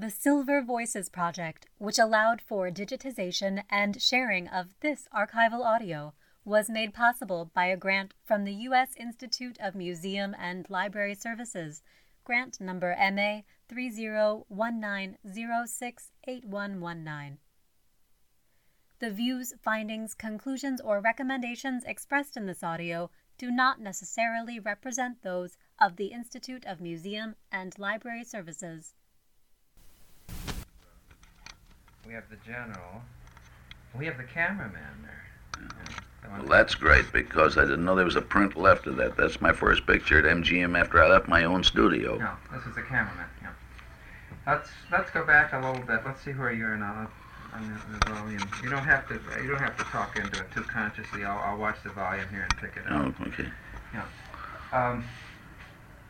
The Silver Voices Project, which allowed for digitization and sharing of this archival audio, was made possible by a grant from the U.S. Institute of Museum and Library Services, grant number MA 3019068119. The views, findings, conclusions, or recommendations expressed in this audio do not necessarily represent those of the Institute of Museum and Library Services. We have the general. We have the cameraman there. Well, that's great because I didn't know there was a print left of that. That's my first picture at MGM after I left my own studio. No, this is the cameraman. Yeah. Let's let's go back a little bit. Let's see where you're now on the, the volume. You don't have to you don't have to talk into it too consciously. I'll, I'll watch the volume here and pick it up. Oh, okay. Yeah. Um,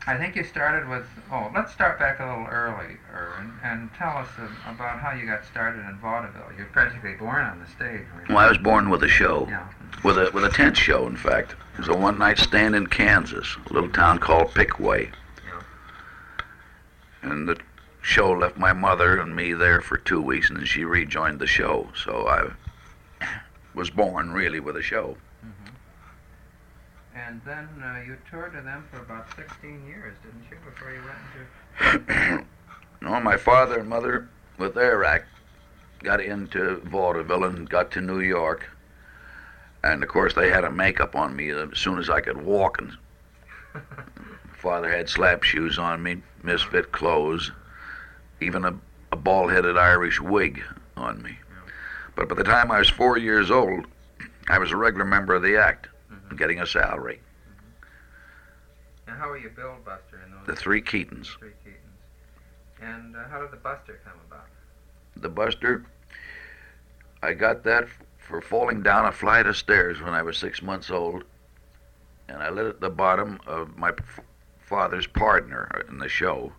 I think you started with. Oh, let's start back a little early, Irwin, and tell us about how you got started in vaudeville. You're practically born on the stage. Well, I was born with a show, Yeah. with a with a tent show. In fact, it was a one night stand in Kansas, a little town called Piqua, and the show left my mother and me there for two weeks, and then she rejoined the show. So I was born really with a show. And then uh, you toured with them for about 16 years, didn't you, before you went into. No, my father and mother, with their act, got into vaudeville and got to New York. And of course, they had a makeup on me as soon as I could walk. And father had slap shoes on me, misfit clothes, even a, a bald-headed Irish wig on me. But by the time I was four years old, I was a regular member of the act, getting a salary. And how were you billed, Buster, in those The three Keatons. three Keatons? And uh, how did the Buster come about? the Buster. I got that for falling down a flight of stairs when I was six months old, and I lit at the bottom of my f- father's partner in the show.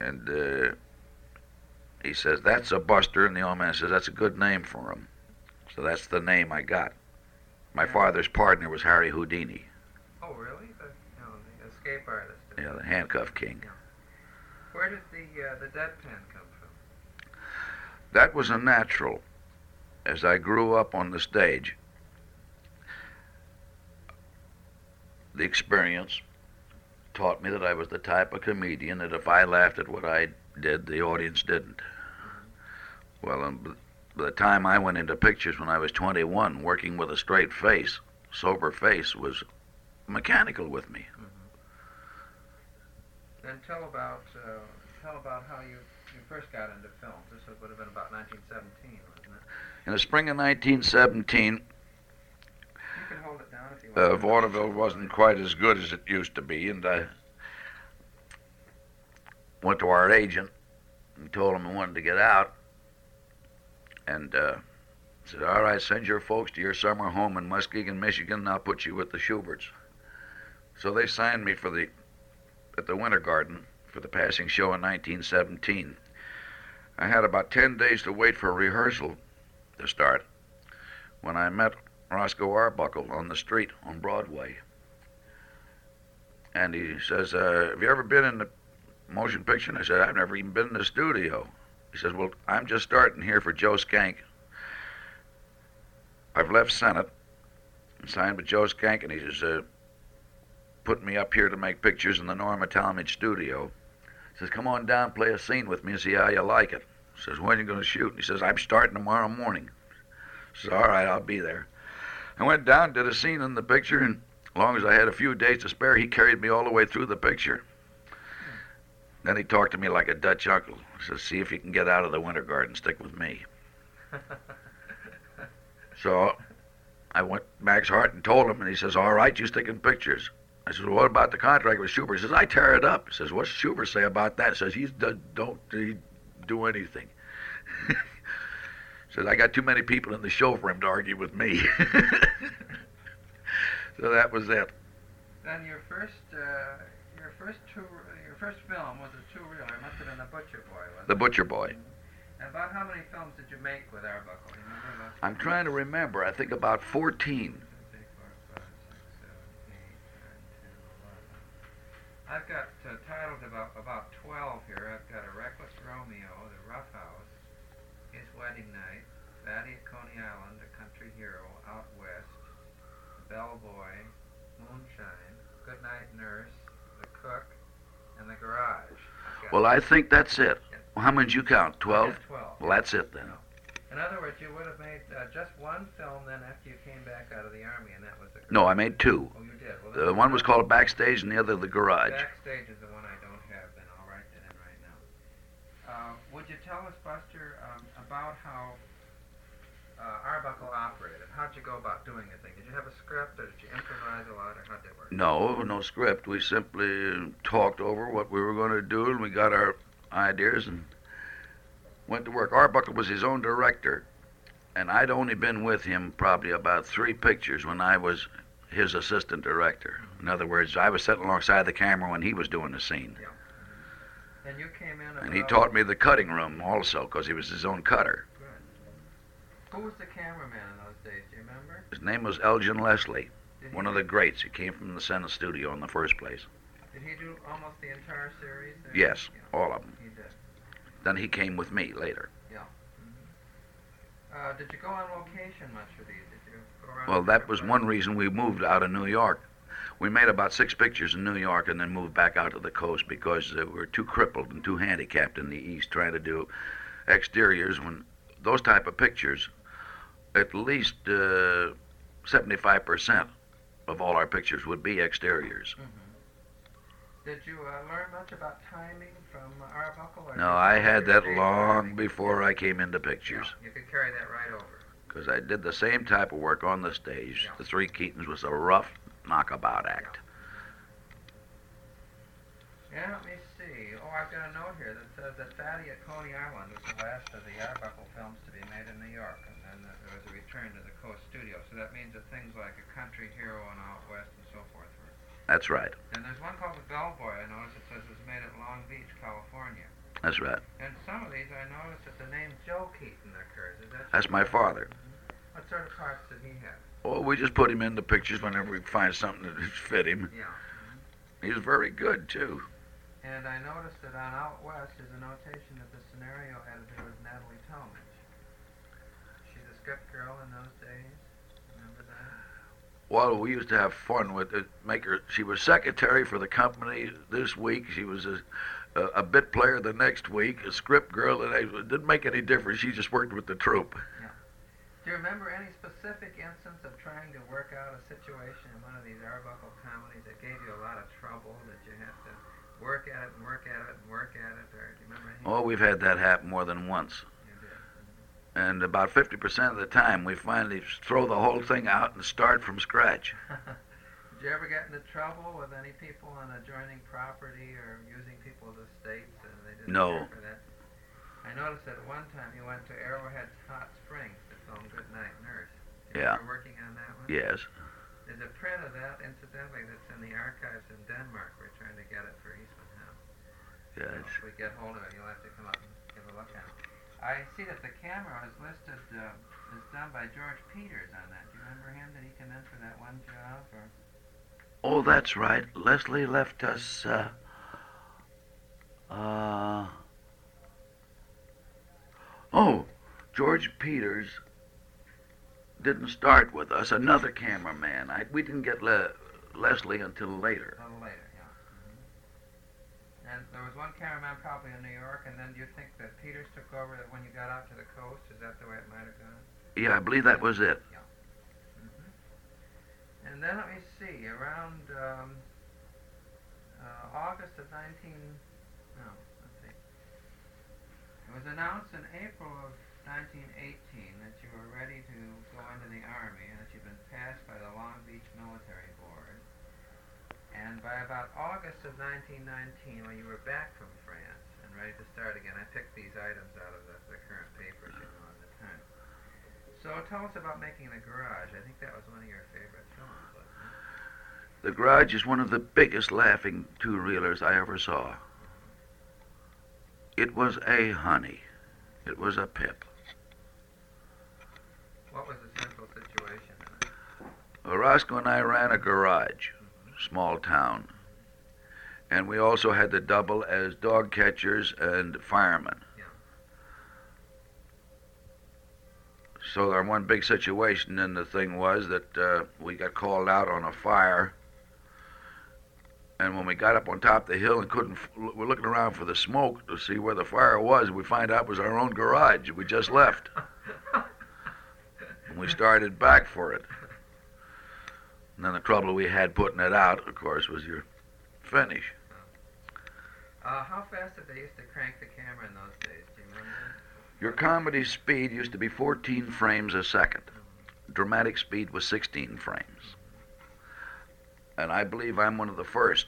And uh, he says, That's a Buster, and the old man says, That's a good name for him. So that's the name I got. My Yeah. father's partner was Harry Houdini, Oh, really? The, you know, the escape artist. know, the handcuff king. Where did the uh, the deadpan come from? That was a natural. As I grew up on the stage, the experience taught me that I was the type of comedian that if I laughed at what I did, the audience didn't. Well, um, by the time I went into pictures when I was 21, working with a straight face, sober face, was mechanical with me. And tell about uh, tell about how you, you first got into films. This would have been about 1917, wasn't it? In the spring of 1917, You can hold it down if you uh, vaudeville wasn't quite as good as it used to be, and I went to our agent and told him I wanted to get out, and uh, said, "All right, send your folks to your summer home in Muskegon, Michigan, and I'll put you with the Shuberts." So they signed me for the at the Winter Garden for the passing show in 1917. I had about 10 days to wait for a rehearsal to start when I met Roscoe Arbuckle on the street on Broadway. And he says, uh, Have you ever been in the motion picture? And I said, I've never even been in the studio. He says, Well, I'm just starting here for Joe Schenck. I've left Sennett and signed with Joe Schenck, and he says, uh, Put me up here to make pictures in the Norma Talmadge studio. He says, Come on down, play a scene with me and see how you like it. He says, When are you going to shoot? He says, I'm starting tomorrow morning. I said, All right, I'll be there. I went down, did a scene in the picture, and as long as I had a few days to spare, he carried me all the way through the picture. Then he talked to me like a Dutch uncle. Says, See if you can get out of the winter garden, stick with me. So I went Max Hart and told him, and he says, All right, you stick in pictures. I said, well, What about the contract with Shubert? He says, I tear it up. He says, What's Shubert say about that? He says, He don't he do anything. says, I got too many people in the show for him to argue with me. so that was it. Then your first uh, your first two your first film was a two reel. It must have been The Butcher Boy. The? Butcher Boy. And about how many films did you make with Arbuckle? I'm trying to remember. I think about 14. I've got uh, titles about about twelve here. I've got a Reckless Romeo, The Rough House, His Wedding Night, Fatty at Coney Island, A Country Hero, Out West, Bellboy, Moonshine, Good Night Nurse, The Cook, and The Garage. Well, I think that's it. Well, how many did you count? Twelve? got Twelve. Well, that's it then. In other words, you would have made uh, just one film then after you came back out of the army, and that was The Garage. No, I made two. Oh, you did. Well, The one was called Backstage and the other The Garage. Backstage is the one I don't have, then I'll write that in right now. Uh, would you tell us, Buster, um, about how uh, Arbuckle operated? How'd you go about doing the thing? Did you have a script, or did you improvise a lot, or how'd that work? No, no script. We simply talked over what we were going to do, and we got our ideas and went to work. Arbuckle was his own director, and I'd only been with him probably about three pictures when I was his assistant director. In other words, I was sitting alongside the camera when he was doing the scene. And you came in. And he taught me the cutting room also, because he was his own cutter. Who was the cameraman in those days? Do you remember? His name was Elgin Leslie, Did one of the greats. He came from the Sennett studio in the first place. Did he do almost the entire series? or- Yes, Yeah, all of them. he did. Then he came with me later. Uh, did you go on location much for these? Did you go around? Well, that was one reason we moved out of New York. We made about six pictures in New York and then moved back out to the coast because we were too crippled and too handicapped in the east trying to do exteriors when those type of pictures, at least uh, 75% of all our pictures would be exteriors. Did you uh, learn much about timing from Arbuckle? or No, I had that long before I came into pictures you could carry that right over. because I did the same type of work on the stage. The Three Keatons was a rough knockabout act. Yeah, let me see. Oh, I've got a note here that says that Fatty at Coney Island was the last of the Arbuckle films to be made in New York, and then there was a return to the Coast Studio. So that means that things like A Country Hero and Out West and so forth were. That's right. And there's one called The Bellboy. I noticed it says it was made at Long Beach, California. That's right. And some of these, I noticed that the name Joe Keaton occurs. Is that? That's my father. Mm-hmm. What sort of parts did he have? Well, we just put him in the pictures whenever we find something that fit him. Yeah. Mm-hmm. He was very good too. And I noticed that on Out West is a notation that the scenario editor was Natalie Talmadge. She's a script girl in those days. Well, we used to have fun with it. Make her. She was secretary for the company this week. She was a, a, a bit player the next week. A script girl. And it didn't make any difference. She just worked with the troupe. Do you remember any specific instance of trying to work out a situation in one of these Arbuckle comedies that gave you a lot of trouble, that you had to work at it and work at it and work at it, or do you remember anything? Oh, we've had that happen more than once. And about 50% of the time, we finally throw the whole thing out and start from scratch. Did you ever get into trouble with any people on adjoining property or using people's estates and they didn't No. care for that? I noticed that at one time you went to Arrowhead Hot Springs to film Good Night Nurse. You Yeah. were working on that one? Yes. There's a print of that, incidentally, that's in the archives in Denmark. We're trying to get it for Eastman House. Yes. So if we get hold of it, you'll have to come up and give a look at it. I see that the camera is listed, uh, is done by George Peters on that. Do you remember him? Did he come in for that one job? Or Oh, that's right. Leslie left us. Uh, uh, oh, George Peters didn't start with us. Another cameraman. I, we didn't get Le, Leslie until later. Little later, And there was one cameraman probably in New York, and then do you think that Peters took over that when you got out to the coast? Is that the way it might have gone? Yeah, I believe that was it. hmm And then let me see, around um, uh, August of 19. No, let's see. It was announced in April of 1918 that you were ready to go into the Army and that you'd been passed by the Long Beach Military Board. And by about August of 1919, when you were back from France and ready to start again, I picked these items out of the, the current papers, you know, at the time. So tell us about making the garage. I think that was one of your favorite films. Wasn't it? The Garage is one of the biggest laughing two reelers I ever saw. It was a honey. It was a pip. What was the central situation it? Roscoe and I ran a garage, small town. and we also had to double as dog catchers and firemen. Yeah. So our one big situation in the thing was that uh, we got called out on a fire, and when we got up on top of the hill and couldn't, f- we're looking around for the smoke to see where the fire was. We find out it was our own garage. We just left, and we started back for it. And then the trouble we had putting it out, of course, was your finish. Uh, how fast did they used to crank the camera in those days? Do you remember? Your comedy speed used to be 14 frames a second. Dramatic speed was 16 frames. And I believe I'm one of the first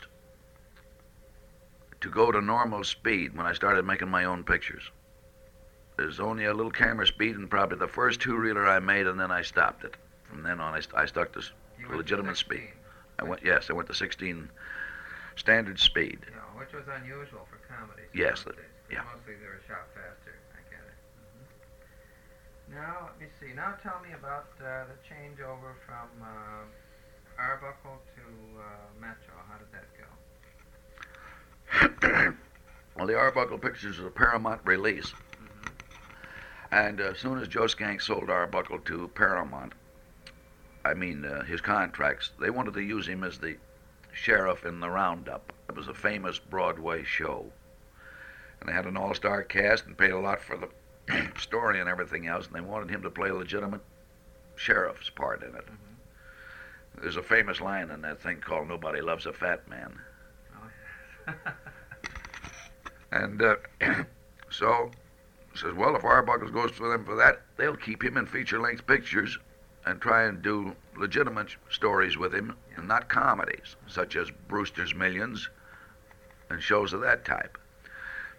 to go to normal speed when I started making my own pictures. There's only a little camera speed and probably the first two reeler I made, and then I stopped it. From then on, I, st- I stuck to s- You went to legitimate speed. I went, yes, I went to 16 standard speed. Know, which was unusual for comedies. in Yes, that- yeah. Mostly they were shot faster. I get it. Now let me see. Now tell me about uh, the changeover from uh, Arbuckle to uh, Metro. How did that go? well, the Arbuckle Pictures was a Paramount release. And uh, as soon as Joe Schenck sold Arbuckle to Paramount, I mean uh, his contracts, they wanted to use him as the sheriff in the Roundup. It was a famous Broadway show. And they had an all-star cast and paid a lot for the story and everything else, and they wanted him to play a legitimate sheriff's part in it. There's a famous line in that thing called "Nobody Loves a Fat Man." Oh, yes. And uh, so says, well, if Arbuckle goes for them for that, they'll keep him in feature-length pictures and try and do legitimate stories with him, and not comedies such as Brewster's Millions and shows of that type.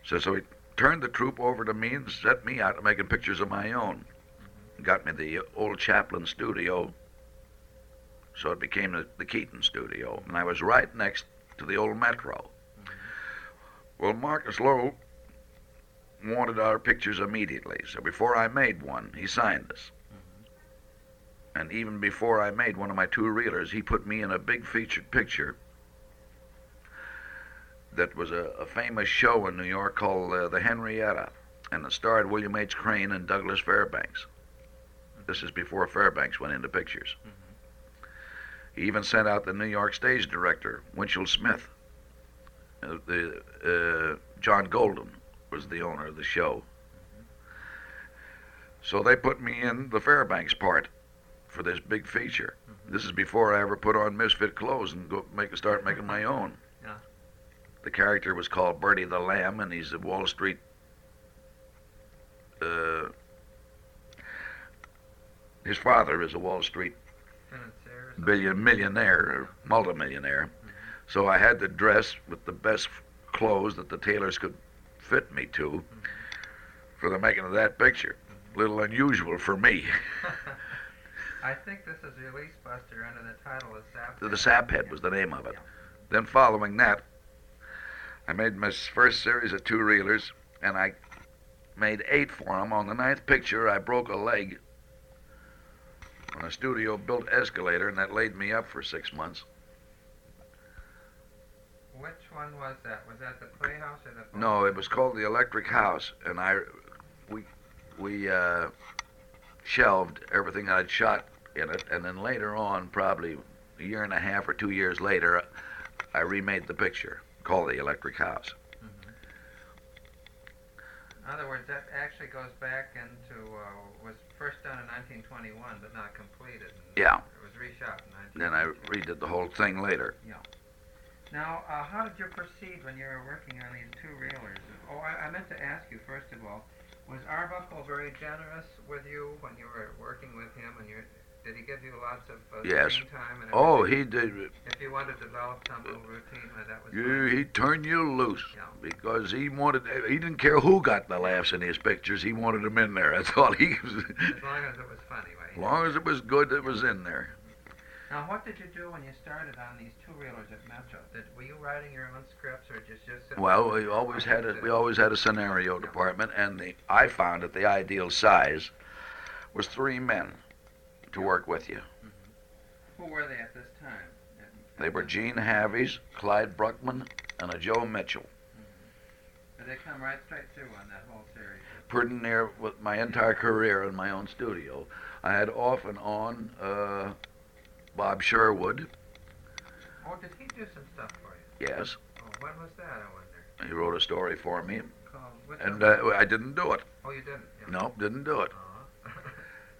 So, so he turned the troupe over to me and set me out making pictures of my own. Got me the old Chaplin studio, so it became the, the Keaton studio, and I was right next to the old Metro. Well, Marcus Loew wanted our pictures immediately, so before I made one, he signed us. And even before I made one of my two reelers, he put me in a big featured picture that was a, a famous show in New York called uh, The Henrietta, and it starred William H. Crane and Douglas Fairbanks. This is before Fairbanks went into pictures. He even sent out the New York stage director, Winchell Smith. Uh, the uh, John Golden was the owner of the show. So they put me in the Fairbanks part for this big feature. This is before I ever put on misfit clothes and go make start making my own. Yeah. The character was called Bertie the Lamb, and he's a Wall Street. Uh, his father is a Wall Street Financier or something? billion millionaire multimillionaire. Mm-hmm. So I had to dress with the best clothes that the tailors could fit me to mm-hmm. for the making of that picture. Mm-hmm. Little unusual for me. I think this is Release Buster under the title of Sap. the Saphead was the name of it. Then following that, I made my first series of two reelers, and I made eight for them. On the ninth picture, I broke a leg on a studio built escalator, and that laid me up for six months. Which one was that? Was that the Playhouse or the? No, it was called the Electric House, and I, we, we uh, shelved everything I'd shot in it, and then later on, probably a year and a half or two years later, I remade the picture called the Electric House. In other words, that actually goes back into uh, was first done in 1921, but not completed. Yeah. It was reshot in 19. Then I redid the whole thing later. Yeah. Now, uh, how did you proceed when you were working on these two reelers? Oh, I, I meant to ask you first of all, was Arbuckle very generous with you when you were working with him, and you did he give you lots of uh, Yes. screen time and Oh, he did. If you wanted to develop some little routine, that was You, he turned you loose Yeah. because he wanted. He didn't care who got the laughs in his pictures. He wanted them in there. That's all he. was- as long as it was funny, right? As long as it was good, it was in there. Now, what did you do when you started on these two reelers at Metro? Did, were you writing your own scripts or just just? Well, we always had a we always had a scenario department, and the I found that the ideal size was three men to work with you. Who were they at this time? They were Jean Havez, Clyde Bruckman, and a Joe Mitchell. But they come right straight through on that whole series. Pretty near with my entire career in my own studio. I had off and on uh, Bob Sherwood. Oh, did he do some stuff for you? Yes, Oh, when was that, I wonder? he wrote a story for me, Called, and uh, I didn't do it. oh, you didn't? Yeah. No, didn't do it. Uh-huh.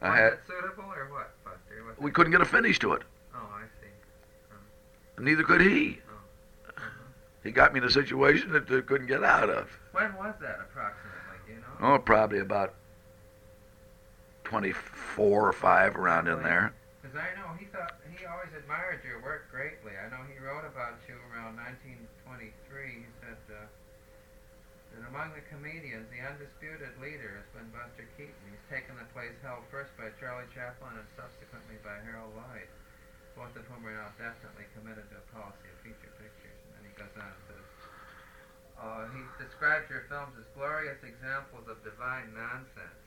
I was had. it suitable or what, Buster? We couldn't get a finish to it. Oh, I see. Neither could he. Uh-huh. He got me in a situation that I couldn't get out of. When was that, approximately? You know? Oh, probably about 24 or 5 around in there. Because I know he thought he always admired your work greatly. I know he wrote about you around 1923. He said uh, that among the comedians, the undisputed leader has been Buster Keaton. He's taken the place held first by Charlie Chaplin and subsequently by Harold Lloyd, both of whom are now definitely committed to a policy of feature pictures. And then he goes on and says. Uh, he describes your films as glorious examples of divine nonsense.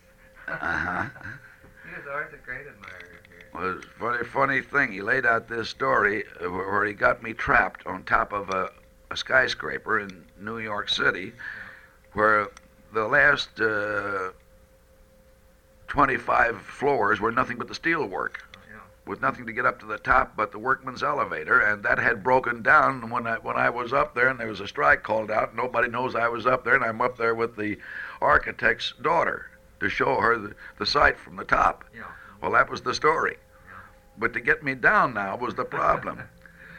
Uh-huh. he was always a great admirer of yours. Well, it's a funny, funny thing. He laid out this story uh, where where he got me trapped on top of a, a skyscraper in New York City, where the last uh, 25 floors were nothing but the steel work, Yeah. with nothing to get up to the top but the workman's elevator, and that had broken down when I when I was up there, and there was a strike called out. Nobody knows I was up there, and I'm up there with the architect's daughter to show her the, the site from the top. Yeah. Well, that was the story. But to get me down now was the problem.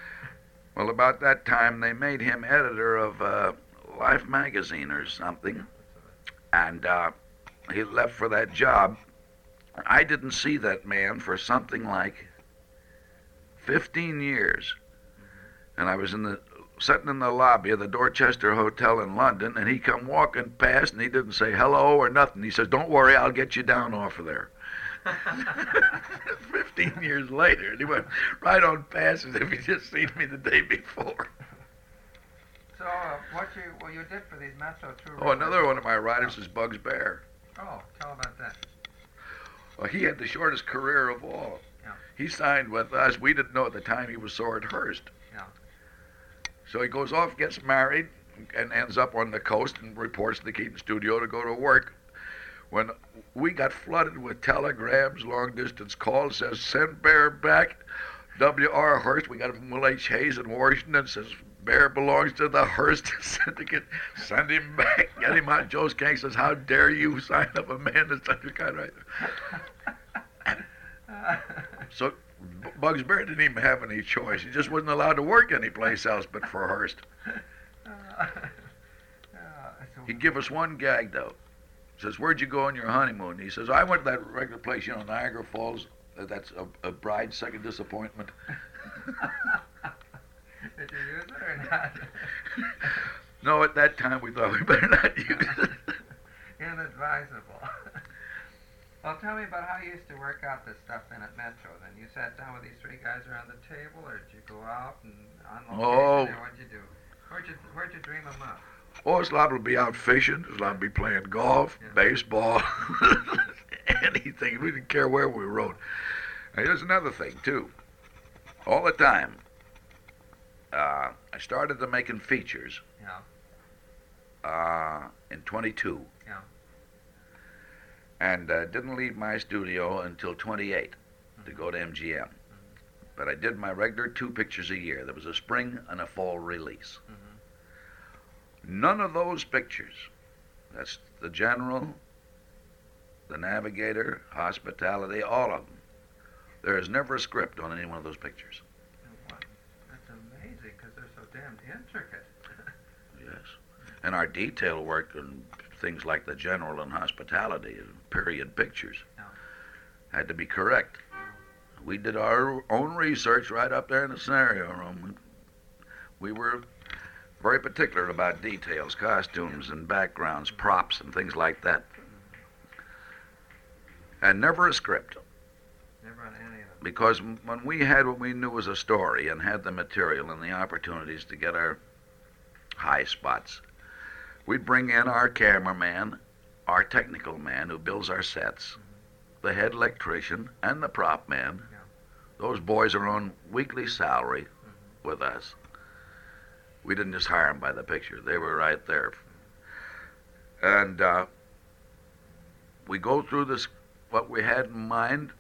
well, about that time, they made him editor of uh, Life magazine or something, and uh, he left for that job. I didn't see that man for something like 15 years. And I was in the sitting in the lobby of the Dorchester Hotel in London, and he come walking past, and he didn't say hello or nothing. He says, "Don't worry, I'll get you down off of there." 15 years later, and he went right on past as if he just seen me the day before. So, uh, what you well you did for these Metro tour? Oh, another one of my writers is Bugs Baer. Oh, tell about that. Well, he had the shortest career of all. Yeah. He signed with us. We didn't know at the time he was Sword Hearst. Yeah. So he goes off, gets married, and ends up on the coast and reports to the Keaton studio to go to work. When we got flooded with telegrams, long distance calls, says send Baer back. W.R. Hearst, we got him from Will H. Hays in Washington, says Baer belongs to the Hearst syndicate. Send him back. Get him out. Joe Schenck says, How dare you sign up a man that's such a kind right? So Bugs Baer didn't even have any choice. He just wasn't allowed to work anyplace else but for Hearst. He'd give us one gag though. He Says, "Where'd you go on your honeymoon?" He says, "I went to that regular place, you know, Niagara Falls. Uh, That's a, a bride's second disappointment." Did you use it or not? no, at that time we thought we better not use it. Inadvisable. well, tell me about how you used to work out this stuff in at Metro. Then you sat down with these three guys around the table, or did you go out and on location, Oh. what'd you do? Where'd you Where'd you dream them up? Oh, it's liable to be out fishing. It's liable to be playing golf, Yeah. baseball, anything. We didn't care where we rode. And here's another thing too. All the time, uh, I started to making features Yeah. uh, in 22. Yeah. And uh, didn't leave my studio until 28 to go to MGM. But I did my regular two pictures a year. There was a spring and a fall release. Mm-hmm. None of those pictures, that's the General, the Navigator, Hospitality, all of them, there is never a script on any one of those pictures. That's amazing because they're so damned intricate. Yes. And our detail work and things like the General and Hospitality, and period pictures, Yeah. had to be correct. We did our own research right up there in the scenario room. We were very particular about details, costumes and backgrounds, props and things like that. And never a script. Never on any of them. Because when we had what we knew was a story and had the material and the opportunities to get our high spots, we'd bring in our cameraman, our technical man who builds our sets, the head electrician, and the prop man. Yeah. Those boys are on weekly salary with us. We didn't just hire them by the picture; they were right there. And uh, we go through this what we had in mind.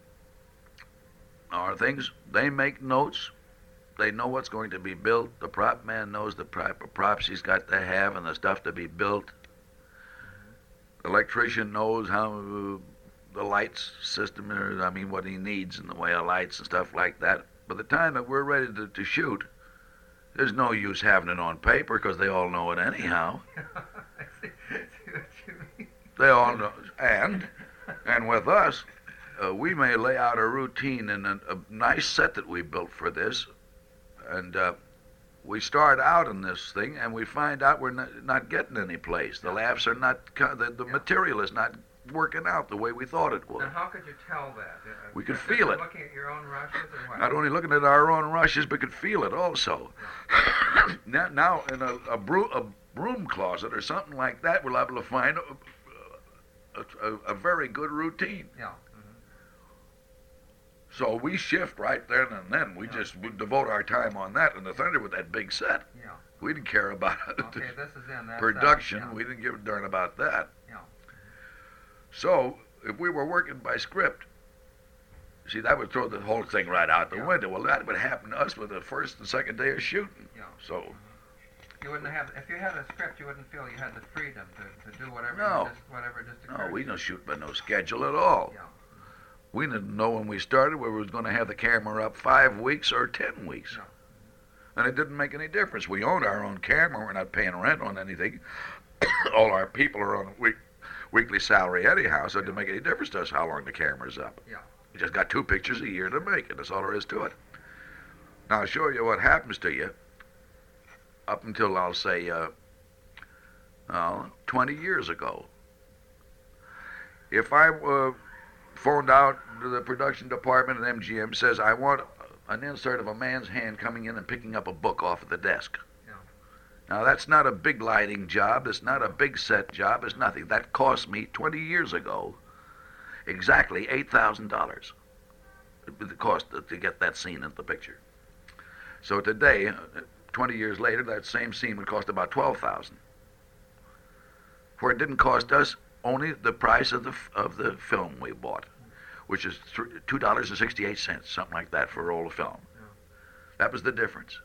Our things. They make notes. They know what's going to be built. The prop man knows the proper props he's got to have and the stuff to be built. The electrician knows how the lights system is, I mean, what he needs in the way of lights and stuff like that. By the time that we're ready to, to shoot, there's no use having it on paper because they all know it anyhow. See, see what you mean. They all know. And, and with us, uh, we may lay out a routine and a, a nice set that we built for this, and uh, we start out in this thing, and we find out we're not, not getting any place. The laughs are not. The, the Yeah. material is not working out the way we thought it would. Now, how could you tell that? Uh, We could feel it. Looking at your own rushes or what? Not only looking at our own rushes, but could feel it also. now, now, in a, a, bro- a broom closet or something like that, we're able to find a, a, a, a very good routine. Yeah. So we shift right then and then. We Yeah. just we devote our time on that. And the Thunder with that big set, Yeah. we didn't care about Okay, this is in that. production. Yeah. We didn't give a darn about that. Yeah. So if we were working by script, see, that would throw the whole thing right out the Yeah. window. Well, that would happen to us with the first and second day of shooting. Yeah. So mm-hmm. You wouldn't have if you had a script. You wouldn't feel you had the freedom to, to do whatever. No. Just, whatever just occurred. no, we don't shoot by no schedule at all. Yeah. We didn't know when we started whether we was going to have the camera up five weeks or ten weeks. No. And it didn't make any difference. We owned our own camera. We're not paying rent on anything. all our people are on week, weekly salary anyhow, so it didn't make any difference to us how long the camera's up. Yeah. We just got two pictures a year to make it. That's all there is to it. Now I'll show you what happens to you up until I'll say uh, uh, 20 years ago. If I uh, phoned out to the production department at MGM says I want an insert of a man's hand coming in and picking up a book off of the desk. Yeah. Now that's not a big lighting job. It's not a big set job. It's nothing. That cost me 20 years ago exactly eight thousand dollars. The cost to, get that scene in the picture. So today, uh, 20 years later, that same scene would cost about 12,000. For it didn't cost us only the price of the of the film we bought, which is two dollars and sixty-eight cents, something like that, for a roll of film. Yeah. That was the difference.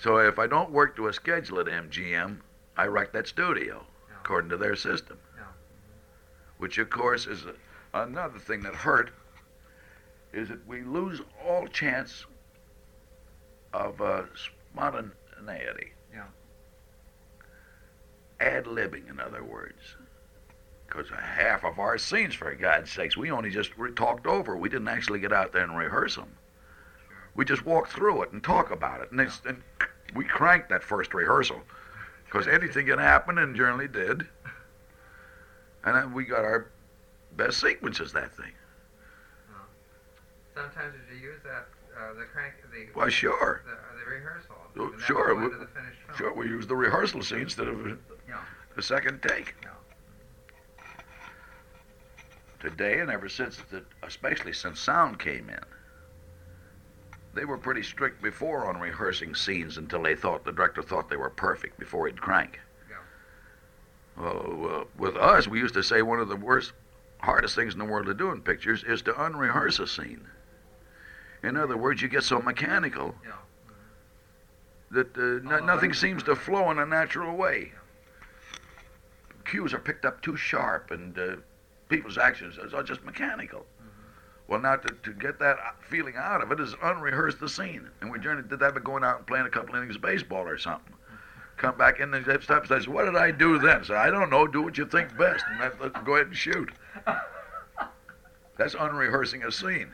So if I don't work to a schedule at MGM, I wreck that studio Yeah. according to their system. Yeah. Which of course is a, another thing that hurt is that we lose all chance of uh, spontaneity. Yeah. Ad libbing, in other words. Because half of our scenes, for God's sakes, we only just re- talked over. We didn't actually get out there and rehearse them. We just walked through it and talk about it. And, it's, and we cranked that first rehearsal. Because anything can happen, and generally did. And then we got our best sequences, that thing. Sometimes did you use that uh, the crank the Well, sure. the, uh, the rehearsal? Sure, we- the finished film. Sure, we used the rehearsal scene instead of Yeah. the second take. Yeah. Today, and ever since, the, especially since sound came in, they were pretty strict before on rehearsing scenes until they thought the director thought they were perfect before he'd crank. Yeah. Well, uh, with us, we used to say one of the worst, hardest things in the world to do in pictures is to unrehearse a scene. In other words, you get so mechanical Yeah. that uh, no, Oh, nothing seems to flow in a natural way. Cues are picked up too sharp, and uh, people's actions are just mechanical. Well, now to, to get that feeling out of it is unrehearse the scene, and we generally did that by going out and playing a couple innings of baseball or something. Come back in and and says, "What did I do then?" So I don't know. Do what you think best, and let, let's go ahead and shoot. That's unrehearsing a scene.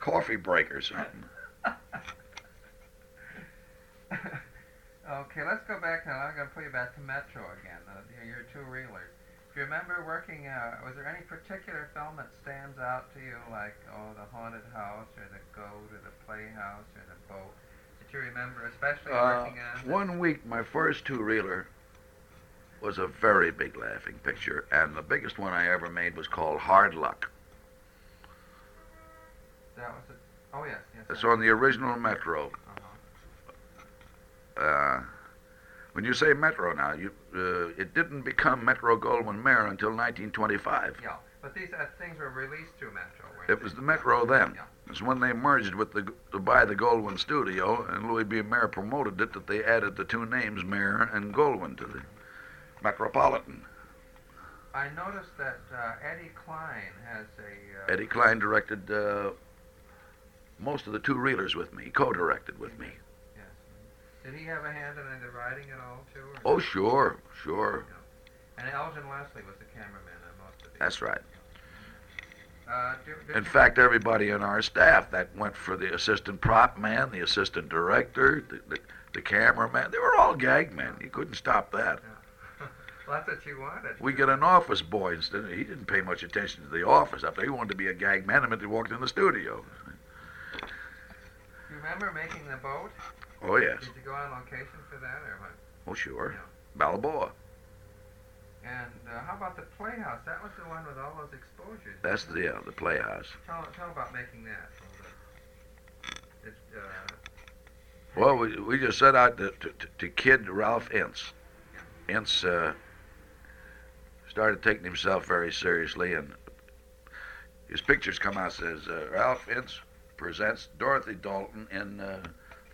Coffee break or something. okay, let's go back now. I'm going to put you back to Metro again. Uh, your two reelers. Do you remember working? Uh, was there any particular film that stands out to you, like oh, the haunted house, or the goat, or the playhouse, or the boat? That you remember, especially Uh, working on? one week, my first two reeler was a very big laughing picture, and the biggest one I ever made was called Hard Luck. That was it. Oh yes, yes. It's on the original Metro. Uh-huh. Uh, when you say Metro now, you, uh, it didn't become Metro Goldwyn Mayer until 1925. Yeah, but these uh, things were released through Metro. It was the Metro then. Yeah. It's when they merged with the to buy the Goldwyn studio, and Louis B. Mayer promoted it that they added the two names Mayer and Goldwyn to the Metropolitan. I noticed that uh, Eddie Cline has a. Uh, Eddie Cline directed uh, most of the two reelers with me. He co-directed with me. Did he have a hand in the writing at all too? Oh, sure, sure. And Elgin Leslie was the cameraman on most of these. That's right. Uh, do, In fact, everybody in our staff that went for the assistant prop man, the assistant director, the, the, the cameraman, they were all gag men. You couldn't stop that. well, that's what you wanted. We get an office boy instead. He didn't pay much attention to the office up there. He wanted to be a gag man the minute he walked in the studio. You remember making the boat? Oh yes. Did you go on location for that, or what? Oh sure. Yeah. Balboa. And uh, how about the Playhouse? That was the one with all those exposures. That's the yeah, the playhouse. Tell, tell about making that. It, uh, Well, we, we just set out to, to, to kid Ralph Ince. Ince uh, started taking himself very seriously, and his pictures come out says uh, Ralph Ince presents Dorothy Dalton in uh,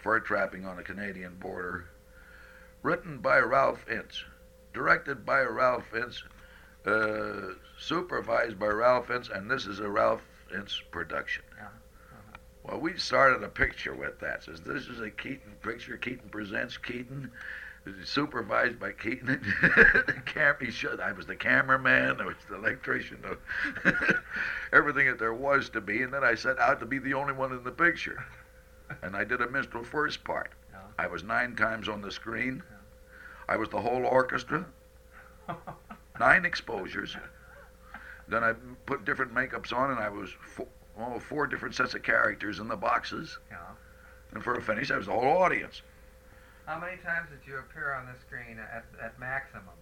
Fur Trapping on the Canadian Border, written by Ralph Ince, directed by Ralph Ince, uh, supervised by Ralph Ince, and this is a Ralph Ince production. Well, we started a picture with that. Says this is a Keaton picture. Keaton presents Keaton, supervised by Keaton. the cam- he should. I was the cameraman. I was the electrician. Everything that there was to be, and then I set out to be the only one in the picture. And I did a minstrel first part. Yeah. I was nine times on the screen. I was the whole orchestra. Nine exposures. Then I put different makeups on, and I was four, oh, four different sets of characters in the boxes. yeah. And for a finish, I was the whole audience. How many times did you appear on the screen at, at maximum?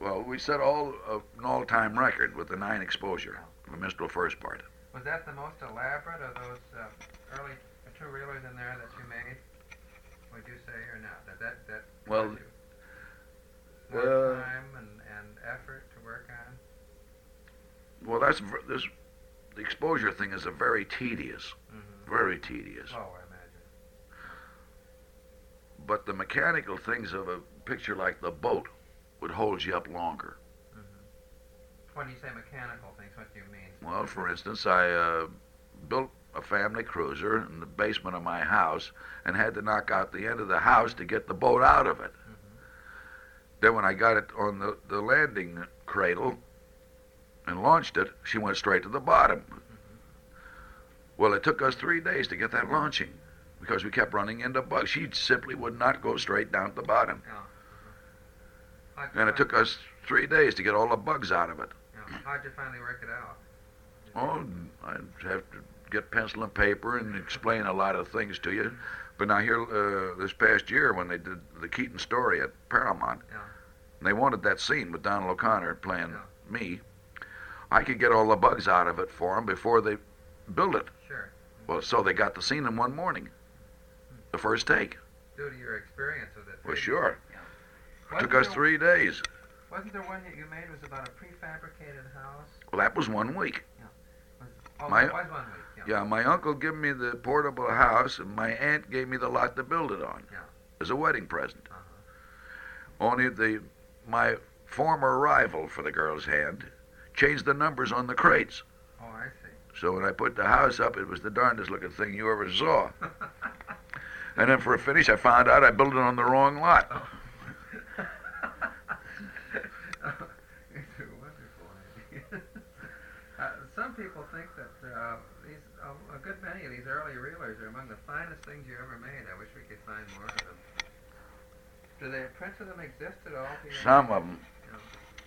Well, we set all uh, an all-time record with the nine exposure of a minstrel first part. Was that the most elaborate of those uh, early two reelers in there that you made? Would you say or not? That that that Well, you more uh, time and, and effort to work on. Well, that's this. The exposure thing is a very tedious, Mm-hmm. very tedious. Oh, I imagine. But the mechanical things of a picture like the boat would hold you up longer. When you say mechanical things, what do you mean? Well, for instance, I uh, built a family cruiser in the basement of my house and had to knock out the end of the house to get the boat out of it. Mm-hmm. Then when I got it on the, the landing cradle and launched it, she went straight to the bottom. Mm-hmm. Well, it took us three days to get that launching because we kept running into bugs. She simply would not go straight down to the bottom. Yeah. How'd And it took us three days to get all the bugs out of it. Yeah. How'd you finally work it out? Oh, I'd have to get pencil and paper and explain a lot of things to you. But now here, uh, this past year when they did the Keaton story at Paramount, Yeah. and they wanted that scene with Donald O'Connor playing Yeah. me, I could get all the bugs out of it for them before they built it. Sure. Well, so they got the scene in one morning, the first take. Due to your experience with it. Well, sure. Wasn't Took us three days. Wasn't there one that you made was about a prefabricated house? Well, that was one week. Was, oh, My- that was one week. Yeah. My uncle gave me the portable house, and my aunt gave me the lot to build it on Yeah. as a wedding present. Uh-huh. Only the my former rival for the girl's hand changed the numbers on the crates. Oh, I see. So when I put the house up, it was the darndest looking thing you ever saw. And then for a finish, I found out I built it on the wrong lot. it's a wonderful idea. uh, some people think that uh, these uh, a good many of these early reelers are among the finest things you ever made. I wish we could find more of them. Do the prints of them exist at all? Some of them.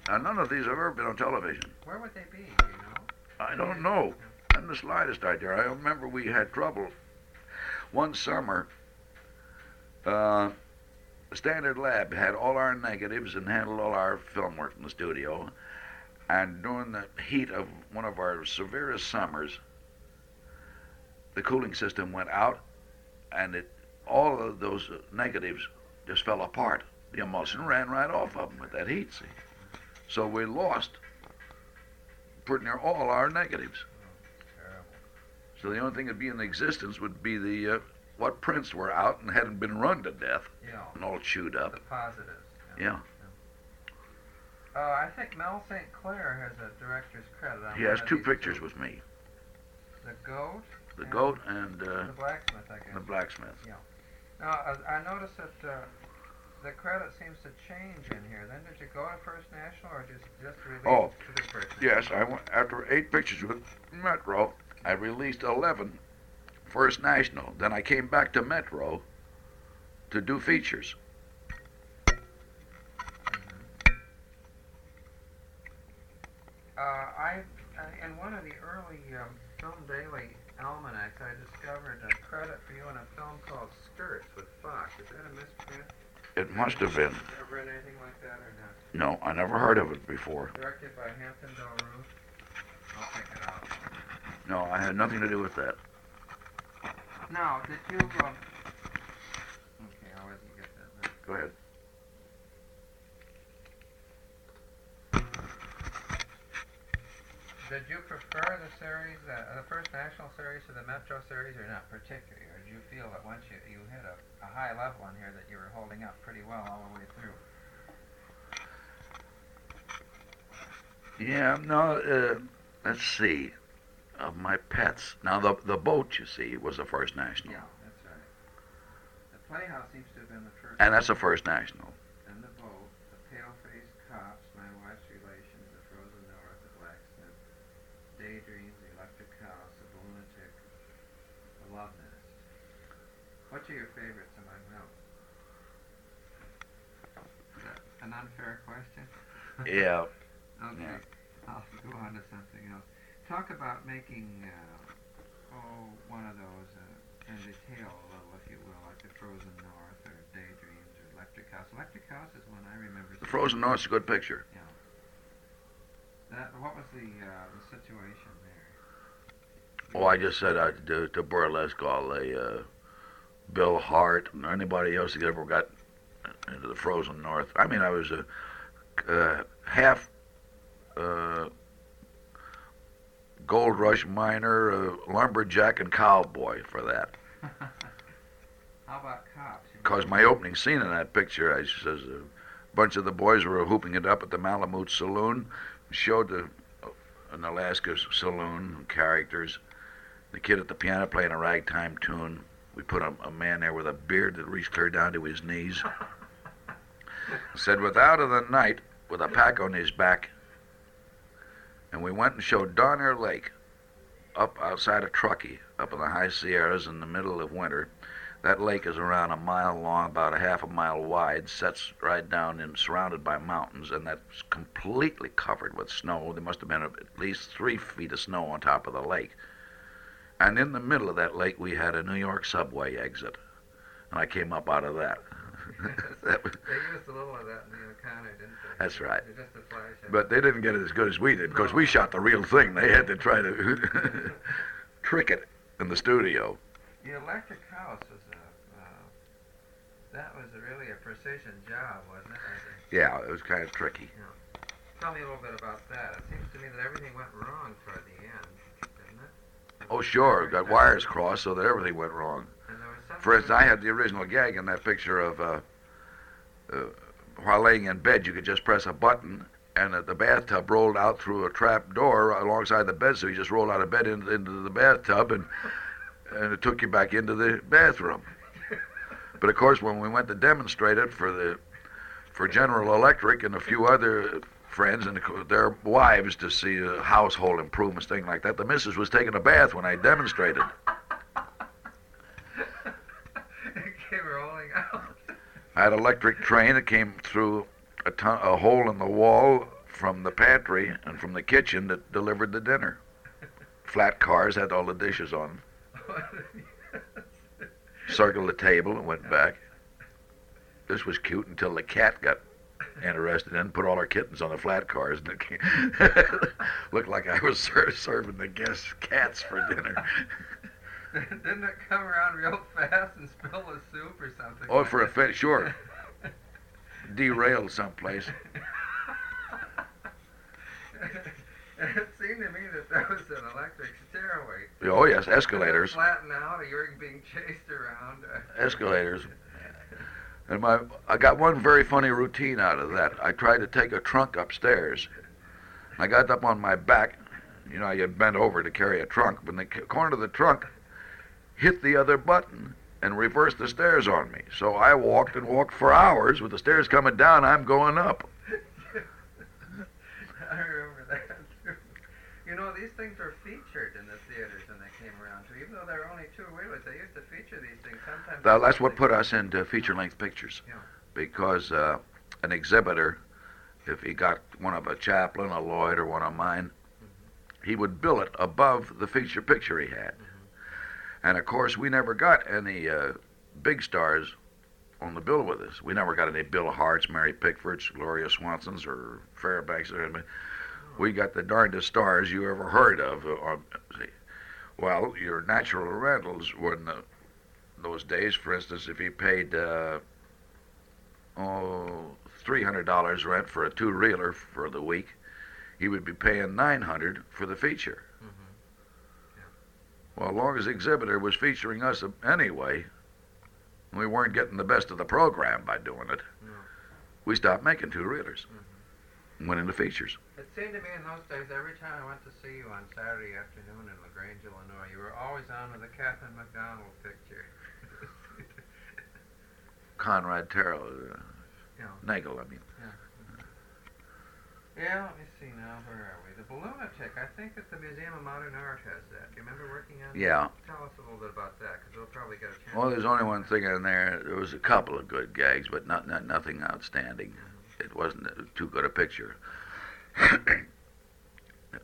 Now, none of these have ever been on television. Where would they be? Do you know? I don't know. Not the slightest idea. I remember we had trouble one summer. Uh, Standard Lab had all our negatives and handled all our film work in the studio. And during the heat of one of our severest summers, the cooling system went out, and it all of those negatives just fell apart. The emulsion ran right off of them with that heat, see. So we lost pretty near all our negatives. So the only thing that'd be in existence would be the uh, what prints were out and hadn't been run to death Yeah. and all chewed up. The positives. Yeah. Uh, I think Mal St. Clair has a director's credit on He has two pictures with me: The goat, the and goat and uh, the blacksmith, I guess. the blacksmith. Now, I, I noticed that uh, the credit seems to change in here. Then did you go to First National or just just release Oh, to the First Yes, National? I went after eight pictures with Metro. I released 11 First National. Then I came back to Metro to do features. Uh, I in one of the early um, Film Daily almanacs, I discovered a credit for you in a film called Skirts with Fox. Is that a misprint? It must have been. Ever read anything like that or not? No, I never heard of it before. Directed by Hampton Del Ruth. I'll check it out. No, I had nothing to do with that. Now, did you? Um, okay, let you get that. Now. Go ahead. Did you prefer the series, uh, the first national series to the Metro series, or not particularly? Or did you feel that once you, you hit a, a high level in here that you were holding up pretty well all the way through? Yeah, no, uh, let's see. Of my pets. Now, the, the boat, you see, was the First National. Yeah, that's right. The Playhouse seems to have been the first. And that's the First National. And the boat, the pale-faced cops, my wife's relations, the frozen north, the blacksmith, daydreams, the electric house, the lunatic, the love nest. Which are your favorites among those? Is that an unfair question? Yeah. Okay, Yeah. I'll go on to something else. Talk about making, uh, oh, one of those uh, in detail a little, if you will, like the Frozen North or Daydreams or Electric House. Electric House is one I remember. The. Frozen North's a good picture. That, what was the uh, the situation there? Oh, I just said I to, do to burlesque all the uh, Bill Hart and anybody else that ever got into the frozen north. I mean, I was a uh, half uh, gold rush miner, uh, lumberjack, and cowboy for that. How about cops? Because my opening scene in that picture, I says a bunch of the boys were hooping it up at the Malamute Saloon. Showed the an Alaska saloon characters. The kid at the piano playing a ragtime tune. We put a, a man there with a beard that reached clear down to his knees. Said, "Without of the night, with a pack on his back." And we went and showed Donner Lake, up outside of Truckee, up in the high Sierras in the middle of winter. That lake is around a mile long, about a half a mile wide, sets right down and surrounded by mountains, and that's completely covered with snow. There must have been at least three feet of snow on top of the lake. And in the middle of that lake, we had a New York subway exit, and I came up out of that. that was, They used a little of that in the O'Connor, didn't? That's right. Just a flash. of but they didn't get it as good as we did, because we shot the real thing. They had to try to trick it in the studio. The electric house was a, uh, that was a really a precision job, wasn't it? Yeah, it was kind of tricky. Tell me a little bit about that. It seems to me that everything went wrong toward the end, didn't it? Oh, sure, got wires crossed so that everything went wrong. And there was For instance, I had the original gag in that picture of uh, uh, while laying in bed, you could just press a button, and the bathtub rolled out through a trap door alongside the bed. So you just rolled out of bed into, into the bathtub, and and it took you back into the bathroom. But of course, when we went to demonstrate it for the for General Electric and a few other friends and their wives to see uh, household improvements, thing like that, the missus was taking a bath when I demonstrated. came rolling out. I had an electric train that came through a, ton- a hole in the wall from the pantry and from the kitchen that delivered the dinner. Flat cars had all the dishes on them. Circled the table and went back. This was cute until the cat got interested and put all our kittens on the flat cars, and it came- looked like I was ser- serving the guests cats for dinner. Didn't it come around real fast and spill the soup or something? Oh, like for a fin- sure. derailed someplace. it seemed to me that that was an electric stairway. Oh yes, escalators. Flatten out, or you were being chased around. Escalators. And my, I got one very funny routine out of that. I tried to take a trunk upstairs. I got up on my back. You know, you bent over to carry a trunk, but in the corner of the trunk hit the other button and reversed the stairs on me. So I walked and walked for hours with the stairs coming down. I'm going up. I remember that too. You know, these things were featured in the theaters when they came around too. Even though there were only two reelers, they used to feature these things sometimes. Now, that's what put us into feature-length pictures, Yeah. because uh, an exhibitor, if he got one of a Chaplin, a Lloyd, or one of mine, he would bill it above the feature picture he had. And of course, we never got any uh, big stars on the bill with us. We never got any Bill Harts, Mary Pickfords, Gloria Swansons, or Fairbanks. We got the darndest stars you ever heard of. uh, Well, your natural rentals were in the, those days. For instance, if you paid uh, oh three hundred dollars rent for a two reeler for the week, he would be paying nine hundred for the feature. Well, as long as the exhibitor was featuring us anyway, we weren't getting the best of the program by doing it. No. We stopped making two reelers. Went into features. It seemed to me in those days, every time I went to see you on Saturday afternoon in LaGrange, Illinois, you were always on with a Katherine MacDonald picture. Conrad Terrell, uh, Yeah. Nagel, I mean. Yeah, let me see now. Where are we? The Balloonatic. I think that the Museum of Modern Art has that. Do you remember working on Yeah. that? Tell us a little bit about that, because we'll probably get a chance. Well, there's only one thing in there. There was a couple of good gags, but not, not nothing outstanding. It wasn't too good a picture.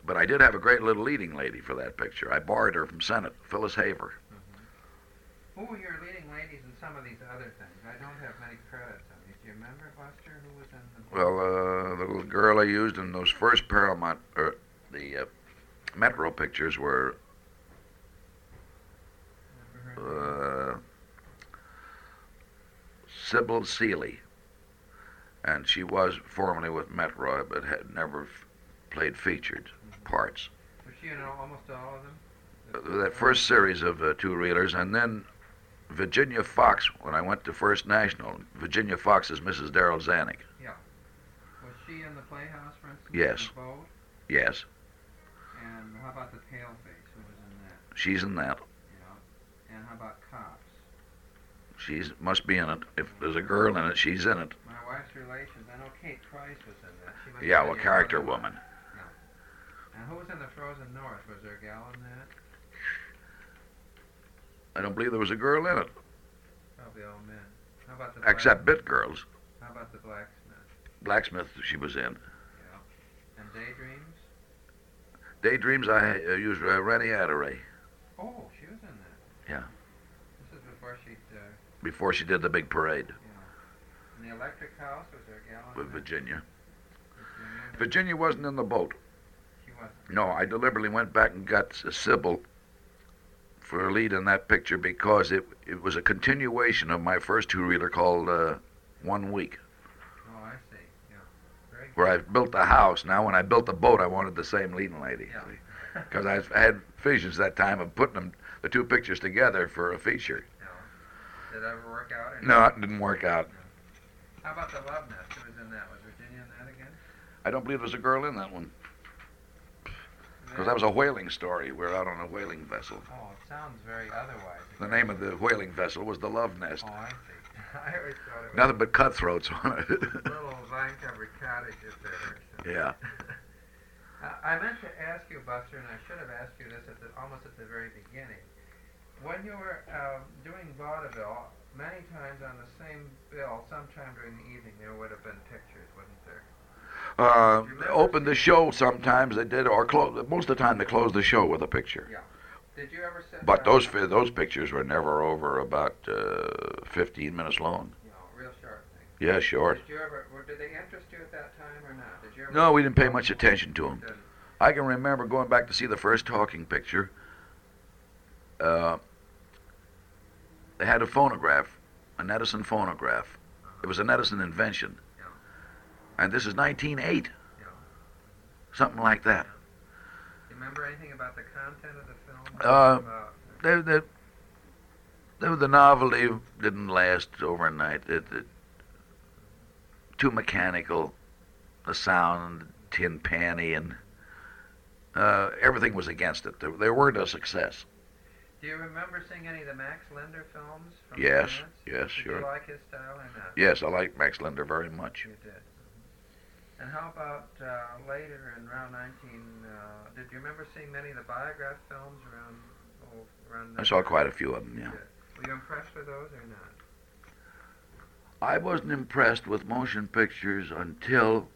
but I did have a great little leading lady for that picture. I borrowed her from Sennett, Phyllis Haver. Mm-hmm. Who were your leading ladies in some of these other things? I don't have many credits on these. Do you remember, Buster, who was in the... Well, uh, the little girl I used in those first Paramount, or the uh, Metro pictures were uh, Sybil Seely, and she was formerly with Metro, but had never f- played featured parts. Was she in almost all of them? Uh, That first series of uh, two reelers, and then Virginia Fox. When I went to First National, Virginia Fox is Mrs. Darryl Zanuck. Was she in the Playhouse, for instance? Yes. Yes, And how about the Paleface? Who was in that? she's in that. Yeah. And how about Cops? She's must be in it. If there's a girl in it, she's in it. My wife's relations. I know Kate Price was in that. She must Yeah, well, character woman. And who was in the Frozen North? Was there a gal in that? I don't believe there was a girl in it, Probably all men. How about the except black, bit girls. How about the blacksmith? Blacksmith, she was in. Yeah. And Daydreams? Daydreams, I uh, used uh, Renée Adorée Oh, she was in that. Yeah. This is before she. Uh, before she did the big parade yeah. In the Electric House was there a with? Virginia. Virginia? Virginia wasn't in the boat. She wasn't. No, I deliberately went back and got S- Sybil for a lead in that picture because it it was a continuation of my first two reeler called uh, One Week, Oh, I see. Yeah. Very good. Where I built the house. Now, when I built the boat, I wanted the same leading lady Yeah. because I had visions that time of putting them the two pictures together for a feature. Did it ever work out? No, it didn't work out. How about the Love Nest? Who was in that? Was Virginia in that again? I don't believe there was a girl in that one because that was a whaling story. We're out on a whaling vessel. Oh, it sounds very otherwise. The name of the whaling vessel was the Love Nest. Oh, I see. I always thought it was Nothing but cutthroats on it. little vine-covered cottages there. Yeah. I I meant to ask you, Buster, and I should have asked you this at the, almost at the very beginning. When you were um, doing vaudeville, many times on the same bill, sometime during the evening, there would have been pictures, wouldn't there? Uh, opened the show sometimes they did, or close. Most of the time they closed the show with a picture. Did you ever sit But those fi- those pictures were never over about uh, 15 minutes long. You real short thing. Yeah, short. Did you ever? Were, did they interest you at that time or not? Did you ever? No, we didn't pay much attention to them. Didn't. I can remember going back to see the first talking picture. Uh, they had a phonograph, an Edison phonograph. It was an Edison invention. And this is 1908. Yeah. Something like that. Do you remember anything about the content of the? Uh, About- The, the, the, the novelty didn't last overnight. It, it, too mechanical. The sound, tin panny, and uh, everything was against it. They, they weren't a success. Do you remember seeing any of the Max Linder films? From Yes, yes, Did sure. you like his style or not? Yes, I like Max Linder very much. You did. And how about uh, later in around 19? Uh, did you remember seeing many of the biograph films around? Oh, around I saw quite a few of them, yeah. Were you impressed with those or not? I wasn't impressed with motion pictures until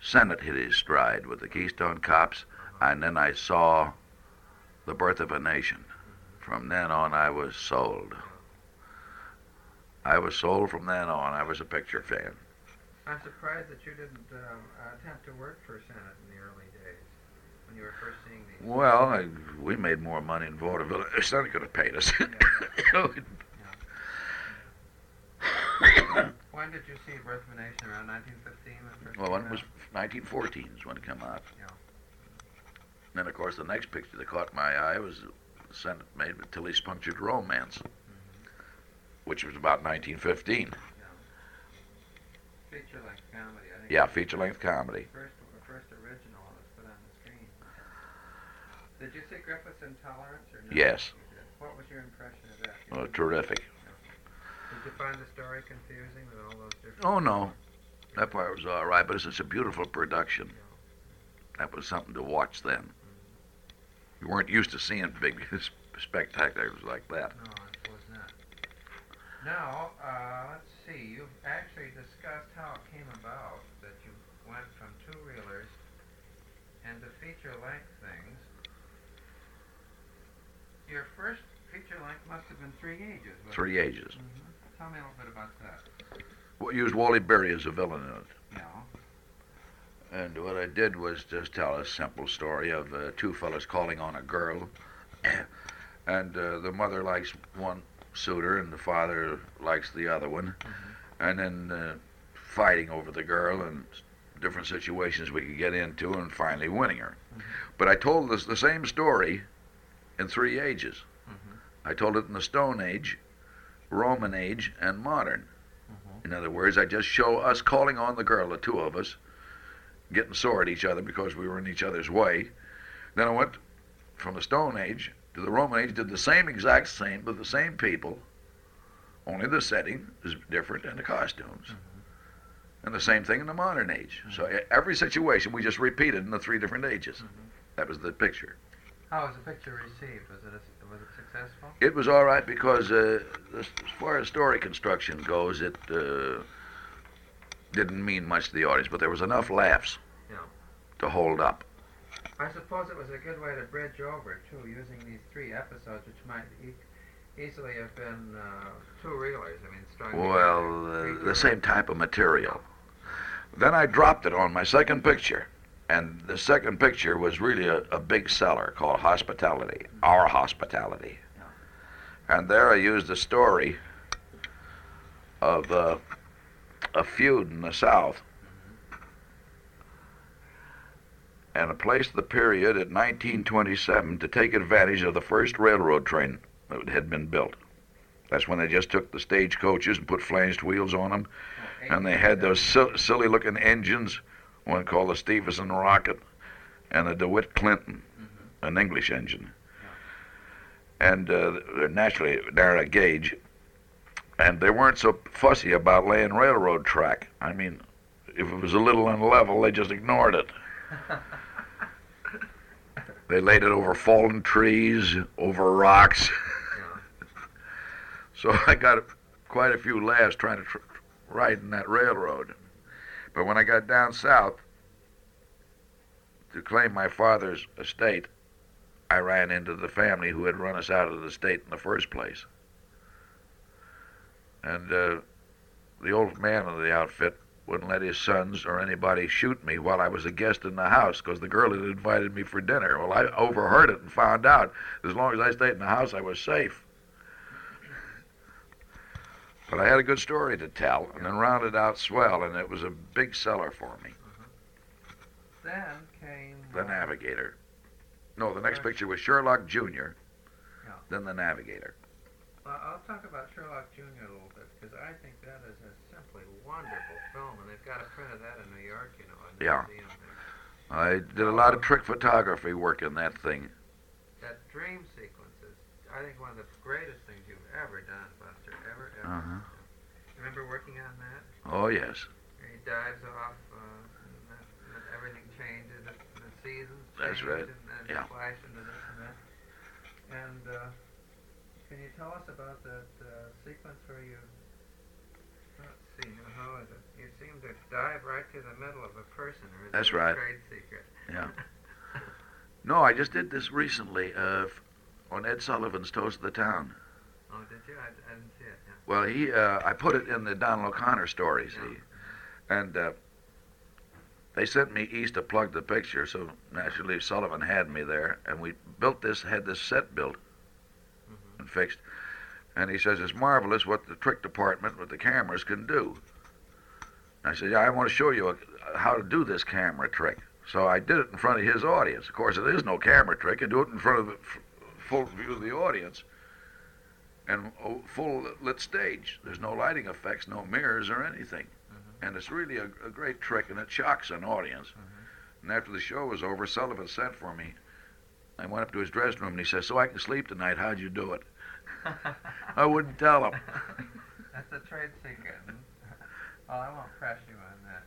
Sennett hit his stride with the Keystone Cops, and then I saw The Birth of a Nation. From then on, I was sold. I was sold from then on. I was a picture fan. I'm surprised that you didn't um, attempt to work for Sennett in the early days when you were first seeing these. Well, I, we made more money in vaudeville. Sennett could have paid us. When did you see Birth of a Nation? Around 1915? when it first well, came one was out? 1914 is when it came out. Yeah. Then, of course, the next picture that caught my eye was the Sennett made with Tilly's Punctured Romance, which was about 1915. Feature-length comedy. I think. Yeah, feature-length comedy. First, first original that was put on the screen. Did you see Griffith's Intolerance or not? Yes. What was your impression of that? Oh, terrific. Did you find the story confusing with all those different? Oh, no. That part was all right, but it's, it's a beautiful production. That was something to watch then. You weren't used to seeing big spectaculars like that. No, it was not. Now, uh, let's see. You've actually discussed how it came about that you went from two reelers into feature length things. Your first feature length must have been Three Ages. Three Ages. it? Mhm. Tell me a little bit about that. We used Wally Beery as a villain in it. Yeah. And what I did was just tell a simple story of uh, two fellas calling on a girl, and uh, the mother likes one suitor and the father likes the other one, mm-hmm. and then uh, fighting over the girl and different situations we could get into, and finally winning her. Mm-hmm. But I told this the same story in three ages. Mm-hmm. I told it in the Stone Age, Roman Age, and Modern. In other words, I just show us calling on the girl, the two of us, getting sore at each other because we were in each other's way. Then I went from the Stone Age to the Roman Age, did the same exact same with the same people, only the setting is different and the costumes. And the same thing in the modern age. So e- every situation we just repeated in the three different ages. That was the picture. How was the picture received? Was it a, was it successful? It was all right because uh, as as far as story construction goes, it uh, didn't mean much to the audience, but there was enough laughs Yeah. to hold up. I suppose it was a good way to bridge over too, using these three episodes, which might e- easily have been uh, two reelers. I mean, strung Well, uh, the same type of material. Then I dropped it on my second picture, and the second picture was really a, a big seller called Hospitality, Our Hospitality. And there I used a story of uh, a feud in the South. And placed the period at 1927 to take advantage of the first railroad train that had been built. That's when they just took the stage coaches and put flanged wheels on them, and they had those sil- silly-looking engines, one called the Stephenson Rocket, and the DeWitt Clinton, an English engine. And uh, they're naturally narrow gauge, and they weren't so fussy about laying railroad track. I mean, if it was a little unlevel, they just ignored it. They laid it over fallen trees, over rocks. So I got quite a few laughs trying to tr- ride in that railroad. But when I got down south to claim my father's estate, I ran into the family who had run us out of the state in the first place. And uh, the old man of the outfit wouldn't let his sons or anybody shoot me while I was a guest in the house because the girl had invited me for dinner. Well, I overheard it and found out as long as I stayed in the house, I was safe. But I had a good story to tell, and then rounded out swell, and it was a big seller for me. Then came. The Navigator. No, the next picture was Sherlock Jr. Yeah. Then the Navigator. Well, I'll talk about Sherlock Jr. a little bit because I think that is a simply wonderful film, and they've got a print of that in New York, you know, Yeah. I did a lot of trick photography work in that thing. That dream sequence is, I think, one of the greatest things you've ever done, Buster. Ever, ever. Uh-huh. Remember working on that? Oh yes, He dives off, uh, and, that, and everything changes, the, the seasons That's change, right. and then Yeah. flash into this and that. And uh, can you tell us about that uh, sequence where you, let's see, how is it? Dive right to the middle of a person, or is That's right. trade secret? Yeah. No, I just did this recently uh, on Ed Sullivan's Toast of the Town. oh, did you? I, I didn't see it. Yeah. Well, he, uh, I put it in the Donald O'Connor story, see, Yeah. and uh, they sent me east to plug the picture, so naturally Sullivan had me there, and we built this, had this set built Mhm. and fixed, and he says it's marvelous what the trick department with the cameras can do. I said, yeah, I want to show you uh, how to do this camera trick. So I did it in front of his audience. Of course, it is no camera trick. I do it in front of the f- full view of the audience and a full lit stage. There's no lighting effects, no mirrors or anything. Mhm. And it's really a, a great trick, and it shocks an audience. Mhm. And after the show was over, Sullivan sent for me. I went up to his dressing room, and he says, "So I can sleep tonight. How'd you do it?" I wouldn't tell him. That's a trade secret. Hmm? Oh, I won't press you on that.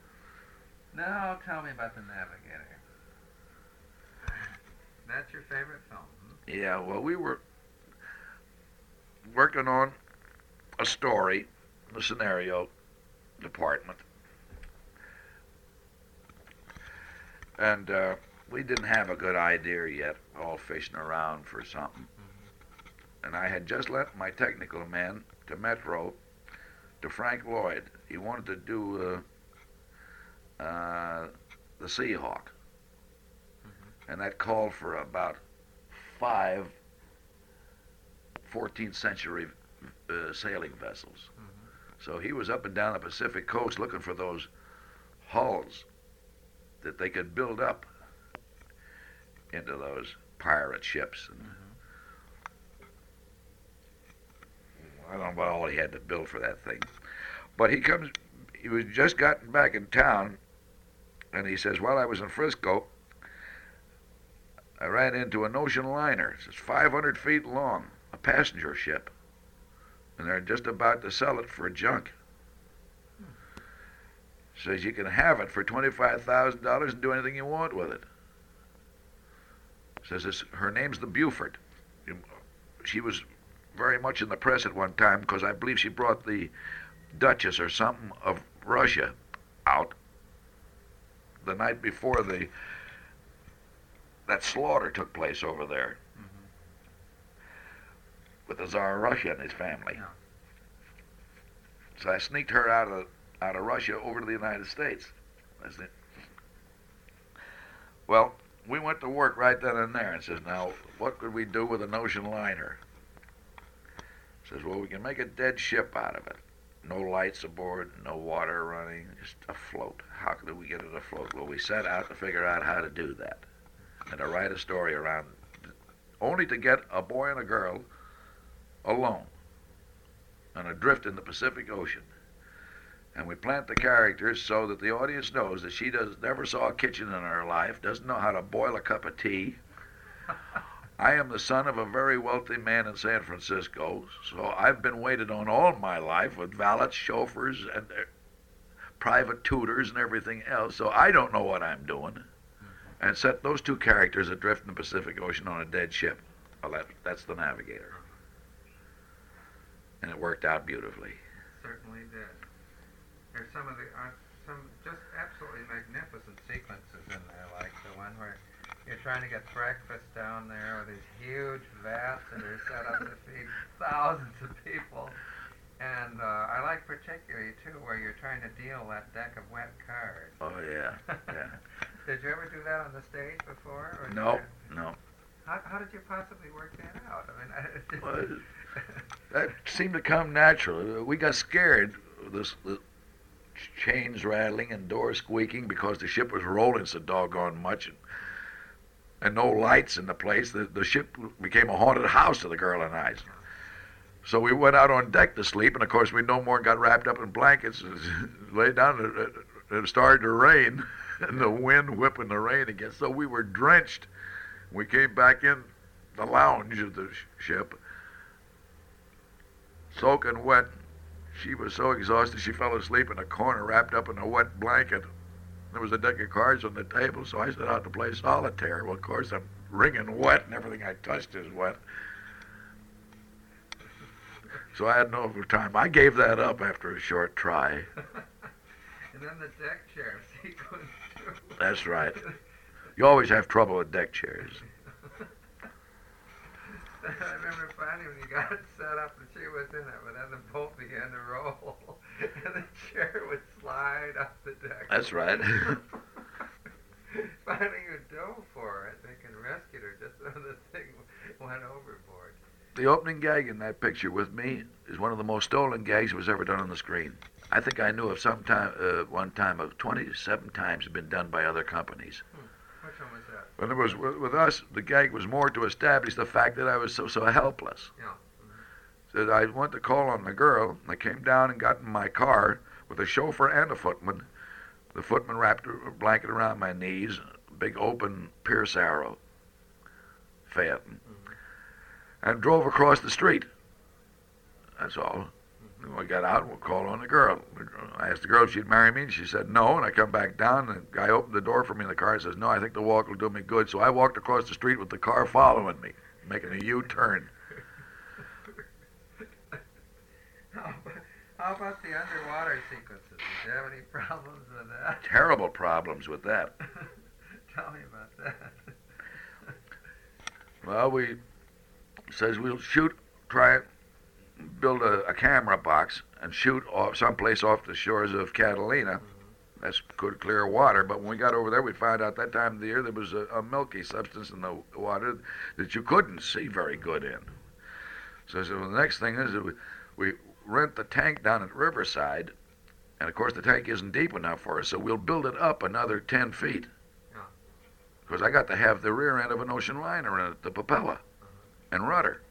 Now tell me about the Navigator. That's your favorite film. Hmm? Yeah, well, we were working on a story, the scenario department, and uh, we didn't have a good idea yet. All fishing around for something, and I had just lent my technical man to Metro to Frank Lloyd. He wanted to do uh, uh, the Seahawk, and that called for about five 14th century uh, sailing vessels. So he was up and down the Pacific coast looking for those hulls that they could build up into those pirate ships. And I don't know about all he had to build for that thing. But he comes, he was just gotten back in town, and he says, While I was in Frisco, I ran into an ocean liner. It's 500 feet long, a passenger ship. And they're just about to sell it for junk. Says you can have it for $25,000 and do anything you want with it. Says it's, her name's the Buford. She was very much in the press at one time because I believe she brought the Duchess or something of Russia out the night before the that slaughter took place over there with the Tsar of Russia and his family. Yeah. So I sneaked her out of out of Russia over to the United States. That's it. Well, we went to work right then and there and says, now, what could we do with an ocean liner? Says, well, we can make a dead ship out of it. No lights aboard, no water running, just afloat. How do we get it afloat? Well, we set out to figure out how to do that and to write a story around, only to get a boy and a girl alone and adrift in the Pacific Ocean. And we plant the characters so that the audience knows that she does never saw a kitchen in her life, doesn't know how to boil a cup of tea. I am the son of a very wealthy man in San Francisco, so I've been waited on all my life with valets, chauffeurs, and uh, private tutors and everything else. So I don't know what I'm doing. And set those two characters adrift in the Pacific Ocean on a dead ship. Well, that, that's the Navigator. And it worked out beautifully. Certainly did. There's some of the uh, some just absolutely magnificent sequences in there, like the one where you're trying to get breakfast down there with these huge vats that are set up to feed thousands of people. And uh, I like particularly too where you're trying to deal that deck of wet cards. Oh yeah, yeah. Did you ever do that on the stage before? Or No, you- no. How, how did you possibly work that out? I mean, I, Well, that seemed to come naturally. We got scared. This the chains rattling and doors squeaking because the ship was rolling so doggone much, and, and no lights in the place. The the ship became a haunted house to the girl and I. So we went out on deck to sleep, and of course we no more got wrapped up in blankets. Lay down. It, it started to rain, and the wind whipping the rain again. So we were drenched. We came back in the lounge of the sh- ship soaking wet. She was so exhausted she fell asleep in a corner wrapped up in a wet blanket. There was a deck of cards on the table, so I set out to play solitaire. Well, of course, I'm wringing wet and everything I touched is wet. So I had no time. I gave that up after a short try. and then the deck chair sequence. That's right. You always have trouble with deck chairs. I remember finally when you got it set up and she was in it, but then the boat began to roll, and the chair would slide up the deck. That's right. finally a dough for it, thinking rescued her just so the thing went overboard. The opening gag in that picture with me is one of the most stolen gags that was ever done on the screen. I think I knew of some time, uh, one time of 27 times had been done by other companies. Which one was that? But it was with, with us, the gag was more to establish the fact that I was so so helpless. Yeah. That I went to call on the girl, and I came down and got in my car with a chauffeur and a footman. The footman wrapped a blanket around my knees, a big open Pierce arrow, Phaeton, and drove across the street. That's all. And we got out and we called on the girl. I asked the girl if she'd marry me, and she said no. And I come back down, and the guy opened the door for me in the car and says, No, I think the walk will do me good. So I walked across the street with the car following me, making a U turn. How about, the underwater sequences? Did you have any problems with that? Terrible problems with that. Tell me about that. Well, we says we'll shoot, try it, build a, a camera box and shoot off someplace off the shores of Catalina. Mm-hmm. That's good, clear water. But when we got over there, we found out that time of the year there was a, a milky substance in the water that you couldn't see very good in. So, so the next thing is that we, we rent the tank down at Riverside, and of course the tank isn't deep enough for us, so we'll build it up another 10 feet. Yeah. Because I got to have the rear end of an ocean liner in it, the propeller and rudder.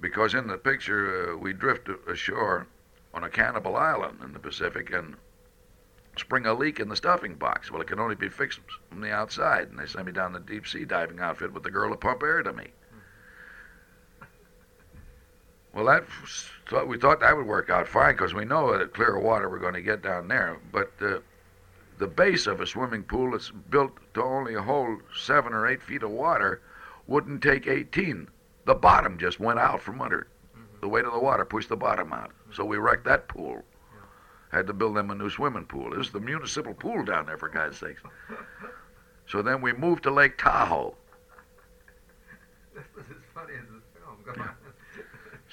Because in the picture, uh, we drift ashore on a cannibal island in the Pacific and spring a leak in the stuffing box. Well, it can only be fixed from the outside, and they sent me down the deep sea diving outfit with the girl to pump air to me. Well, that thought we thought that would work out fine because we know that clear water we're going to get down there. But uh, the base of a swimming pool that's built to only hold seven or eight feet of water wouldn't take 18. The bottom just went out from under. The weight of the water pushed the bottom out. So we wrecked that pool. Had to build them a new swimming pool. This is the municipal pool down there, for God's sakes. So then we moved to Lake Tahoe. This was as funny as the film. Go on.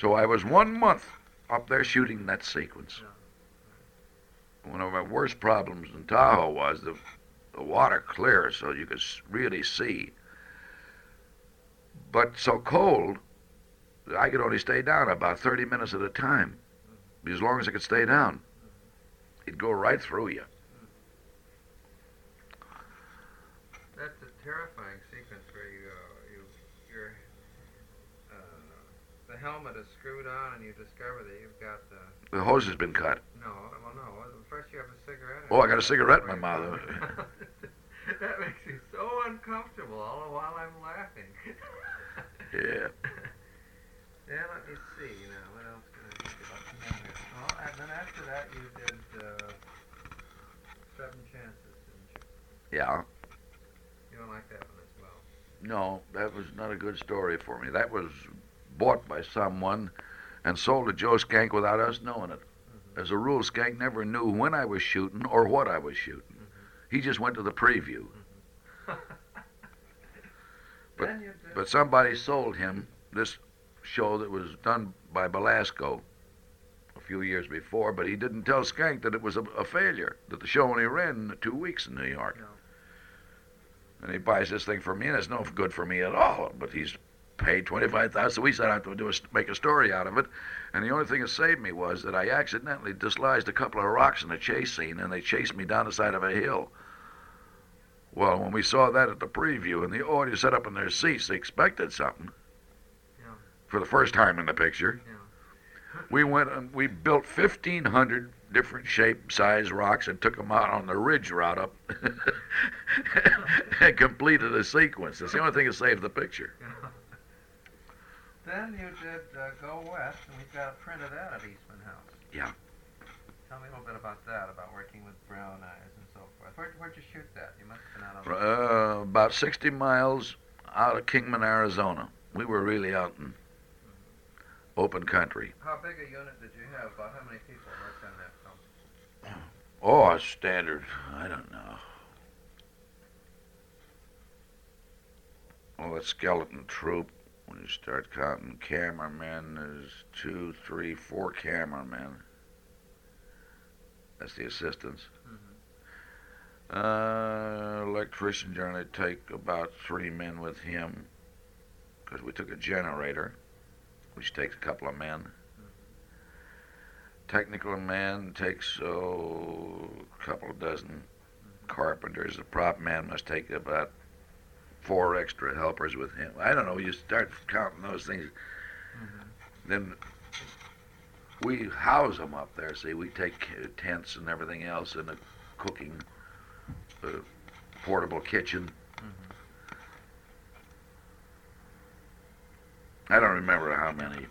So I was one month up there shooting that sequence. One of my worst problems in Tahoe was the, the water clear so you could really see. But so cold, that I could only stay down about 30 minutes at a time. As long as I could stay down, it'd go right through you. That's a terrifying sequence where you, uh, you, your, uh, the helmet is screwed on and you discover that you've got the, The hose has been cut. no, well, no, first you have a cigarette. Oh, I got a cigarette in my mouth. that makes me so uncomfortable all the while I'm laughing. Yeah. Yeah, let me see now. What else can I think about? Well, and then after that you did uh, Seven Chances, didn't you? Yeah. You don't like that one as well. No, that was not a good story for me. That was bought by someone and sold to Joe Schenck without us knowing it. As a rule, Schenck never knew when I was shooting or what I was shooting. He just went to the preview. But- then you did, But somebody sold him this show that was done by Belasco a few years before, but he didn't tell Schenck that it was a, a failure, that the show only ran two weeks in New York. No. And he buys this thing for me, and it's no good for me at all. But he's paid twenty-five thousand. So we set out to do a, make a story out of it. And the only thing that saved me was that I accidentally dislodged a couple of rocks in a chase scene, and they chased me down the side of a hill. Well, when we saw that at the preview, and the audience sat up in their seats, they expected something. Yeah. For the first time in the picture. Yeah. We went and we built 1,500 different shape, size rocks and took them out on the ridge route up and completed a sequence. That's the only thing that saved the picture. Then you did uh, Go West, and we've got a print of that at Eastman House. Yeah. Tell me a little bit about that, about working with brown eyes and so forth. Where, where'd you shoot that? You must have been out on. Uh, about 60 miles out of Kingman, Arizona. We were really out in open country. How big a unit did you have? About how many people worked on that film? Oh, a standard. I don't know. Oh, a skeleton troop. When you start counting cameramen, there's two, three, four cameramen. That's the assistants. Uh, electrician generally take about three men with him, because we took a generator, which takes a couple of men. Technical man takes oh, a couple of dozen carpenters. The prop man must take about four extra helpers with him. I don't know. You start counting those things, then we house them up there. See, we take tents and everything else and a cooking uh, portable kitchen. I don't remember how many.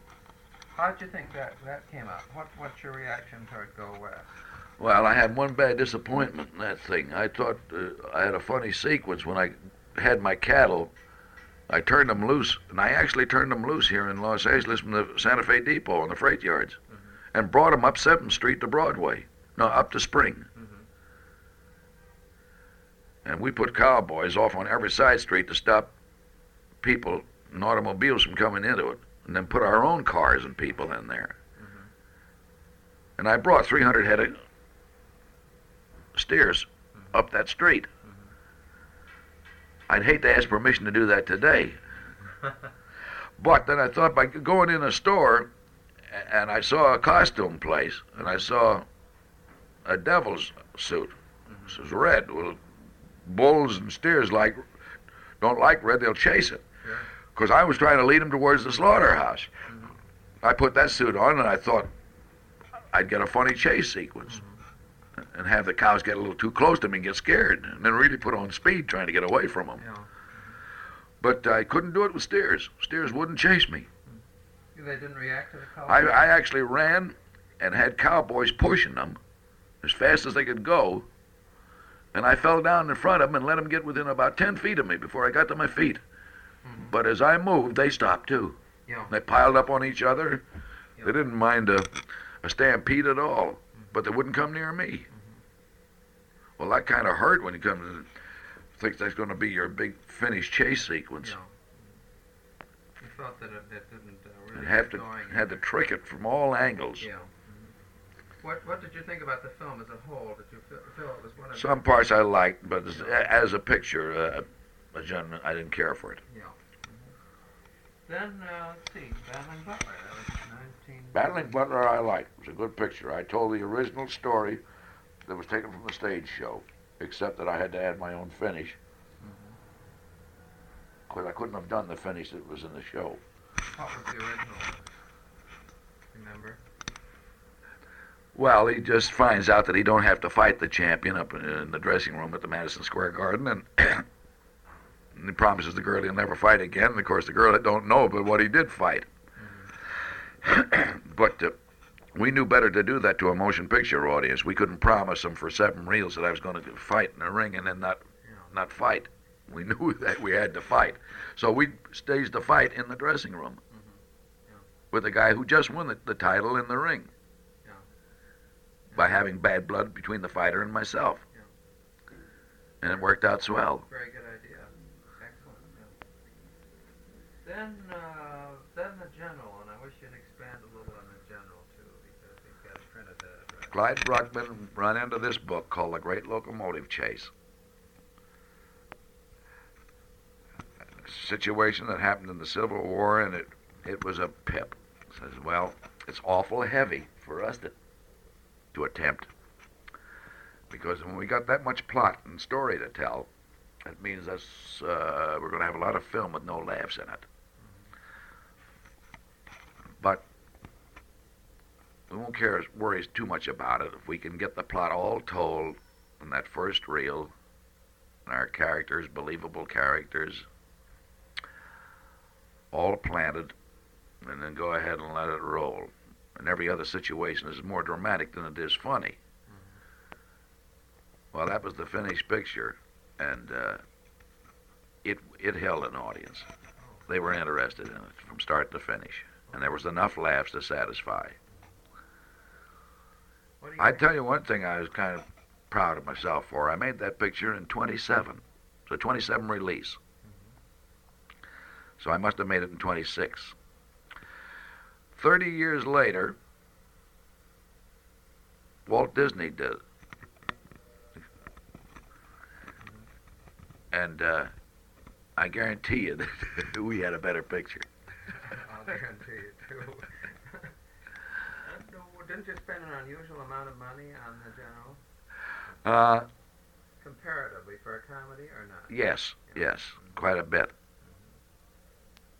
How'd you think that that came out? What What's your reaction toward Go West? Well, I had one bad disappointment in that thing. I thought uh, I had a funny sequence when I had my cattle. I turned them loose, and I actually turned them loose here in Los Angeles from the Santa Fe Depot on the freight yards, mm-hmm. and brought them up Seventh Street to Broadway, no, up to Spring. Mm-hmm. And we put cowboys off on every side street to stop people and automobiles from coming into it, and then put our own cars and people in there. Mm-hmm. And I brought 300 head of steers up that street. I'd hate to ask permission to do that today. But then I thought by going in a store and I saw a costume place and I saw a devil's suit. This was red. Well, bulls and steers like don't like red, they'll chase it. Because I was trying to lead them towards the slaughterhouse. Mm-hmm. I put that suit on and I thought I'd get a funny chase sequence and have the cows get a little too close to me and get scared and then really put on speed trying to get away from them. Yeah. But I couldn't do it with steers. Steers wouldn't chase me. They didn't react to the color. I, I actually ran and had cowboys pushing them as fast as they could go. And I fell down in front of them and let them get within about 10 feet of me before I got to my feet. Mhm. But as I moved, they stopped too. Yeah. They piled up on each other. Yeah. They didn't mind a, a stampede at all, but they wouldn't come near me. Well, that kind of hurt when you come to think that's going to be your big finish chase sequence. Yeah. You felt that it, didn't uh, really have to had to trick it from all angles. Yeah. Mhm. What What did you think about the film as a whole? Did you feel, feel it was one of Some parts I liked, but as, as a picture, uh, a gentleman, I didn't care for it. Yeah. Then uh, let's see, Battling Butler. That was 19. Battling Butler, I liked. It was a good picture. I told the original story that was taken from the stage show, except that I had to add my own finish. Because I couldn't have done the finish that was in the show. What was the original? Remember? Well, he just finds out that he don't have to fight the champion up in, in the dressing room at the Madison Square Garden, and, and he promises the girl he'll never fight again. And of course, the girl don't know but what he did fight. but uh, we knew better to do that to a motion picture audience. We couldn't promise them for seven reels that I was going to fight in a ring and then not Yeah. not fight. We knew that we had to fight, so we staged the fight in the dressing room Yeah. with the guy who just won the, the title in the ring Yeah. by having bad blood between the fighter and myself. And it worked out swell. Very good idea. Excellent. Yeah. Then, uh, then the general, and I wish you'd expand a little on the general too, because he's got a of. Right? Clyde Bruckman run into this book called The Great Locomotive Chase. situation that happened in the Civil War, and it it was a pip. Says, well, it's awful heavy for us to to attempt because when we got that much plot and story to tell, that means us uh, we're going to have a lot of film with no laughs in it. But we won't care worry too much about it if we can get the plot all told in that first reel, and our characters, believable characters, all planted, and then go ahead and let it roll. And every other situation is more dramatic than it is funny. Well, that was the finished picture, and uh, it it held an audience. They were interested in it from start to finish, and there was enough laughs to satisfy. What do you I tell you one thing I was kind of proud of myself for. I made that picture in 27. It's a 27 release. So I must have made it in 26. 30 years later, Walt Disney did. And uh, I guarantee you that we had a better picture. I'll guarantee you too. Didn't you spend an unusual amount of money on the General, Uh, comparatively, for a comedy or not? yes, yes, quite a bit.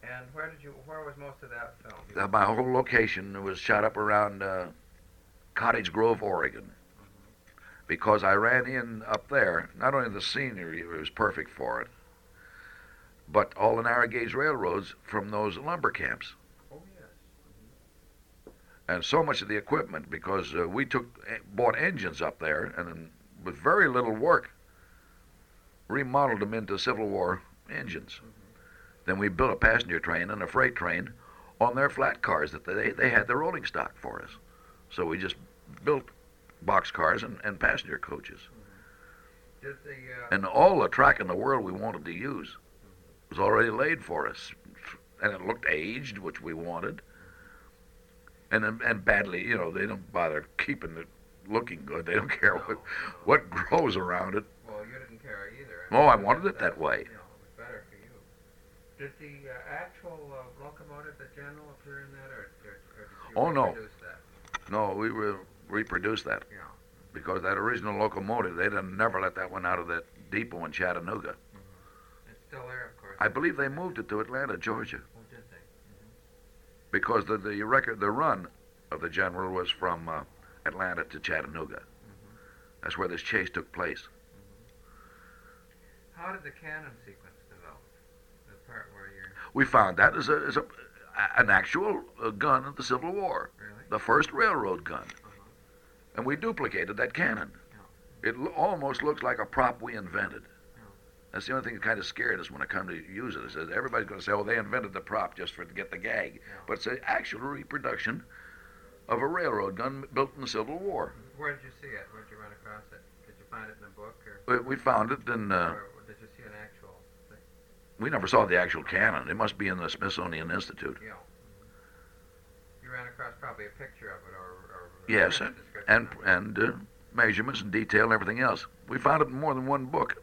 And where did you? Where was most of that filmed? Uh, my whole location was shot up around uh, Cottage Grove, Oregon. Because I ran in up there, not only the scenery it was perfect for it, but all the narrow gauge railroads from those lumber camps. oh yes. And so much of the equipment, because uh, we took eh, bought engines up there, and then with very little work, remodeled them into Civil War engines. Then we built a passenger train and a freight train on their flat cars that they they had the rolling stock for us. So we just built box cars and, and passenger coaches. The uh, And all the track in the world we wanted to use was already laid for us. And it looked aged, which we wanted. And and badly, you know, they don't bother keeping it looking good. They don't care what what grows around it. well, you didn't care either. Oh, I wanted it that way. You know, better for you. Did the uh, actual uh, locomotive, the General, appear in that, or, or, or did you Oh, no. that? No, we will reproduce that Yeah. because that original locomotive, they'd have never let that one out of that depot in Chattanooga. It's still there, of course. I believe they moved it to Atlanta, Georgia, Oh, did they? because the the record, the run of the General was from uh, Atlanta to Chattanooga. That's where this chase took place. How did the cannon sequence develop? The part where you're We found that as a, as a an actual uh, gun of the Civil War, really. the first railroad gun, Uh-huh. and we duplicated that cannon. It lo- almost looks like a prop we invented. That's the only thing that kind of scared us when I come to use it. It says everybody's going to say, "Oh, they invented the prop just for to get the gag," but it's an actual reproduction of a railroad gun built in the Civil War. Where did you see it? Where did you run across it? Did you find it in a book, or, We, we found it, in. uh, or did you see an actual thing? we never saw the actual cannon. It must be in the Smithsonian Institute. Yeah. You ran across probably a picture of it, or, or Yes, and and, and uh, measurements and detail and everything else. We found it in more than one book.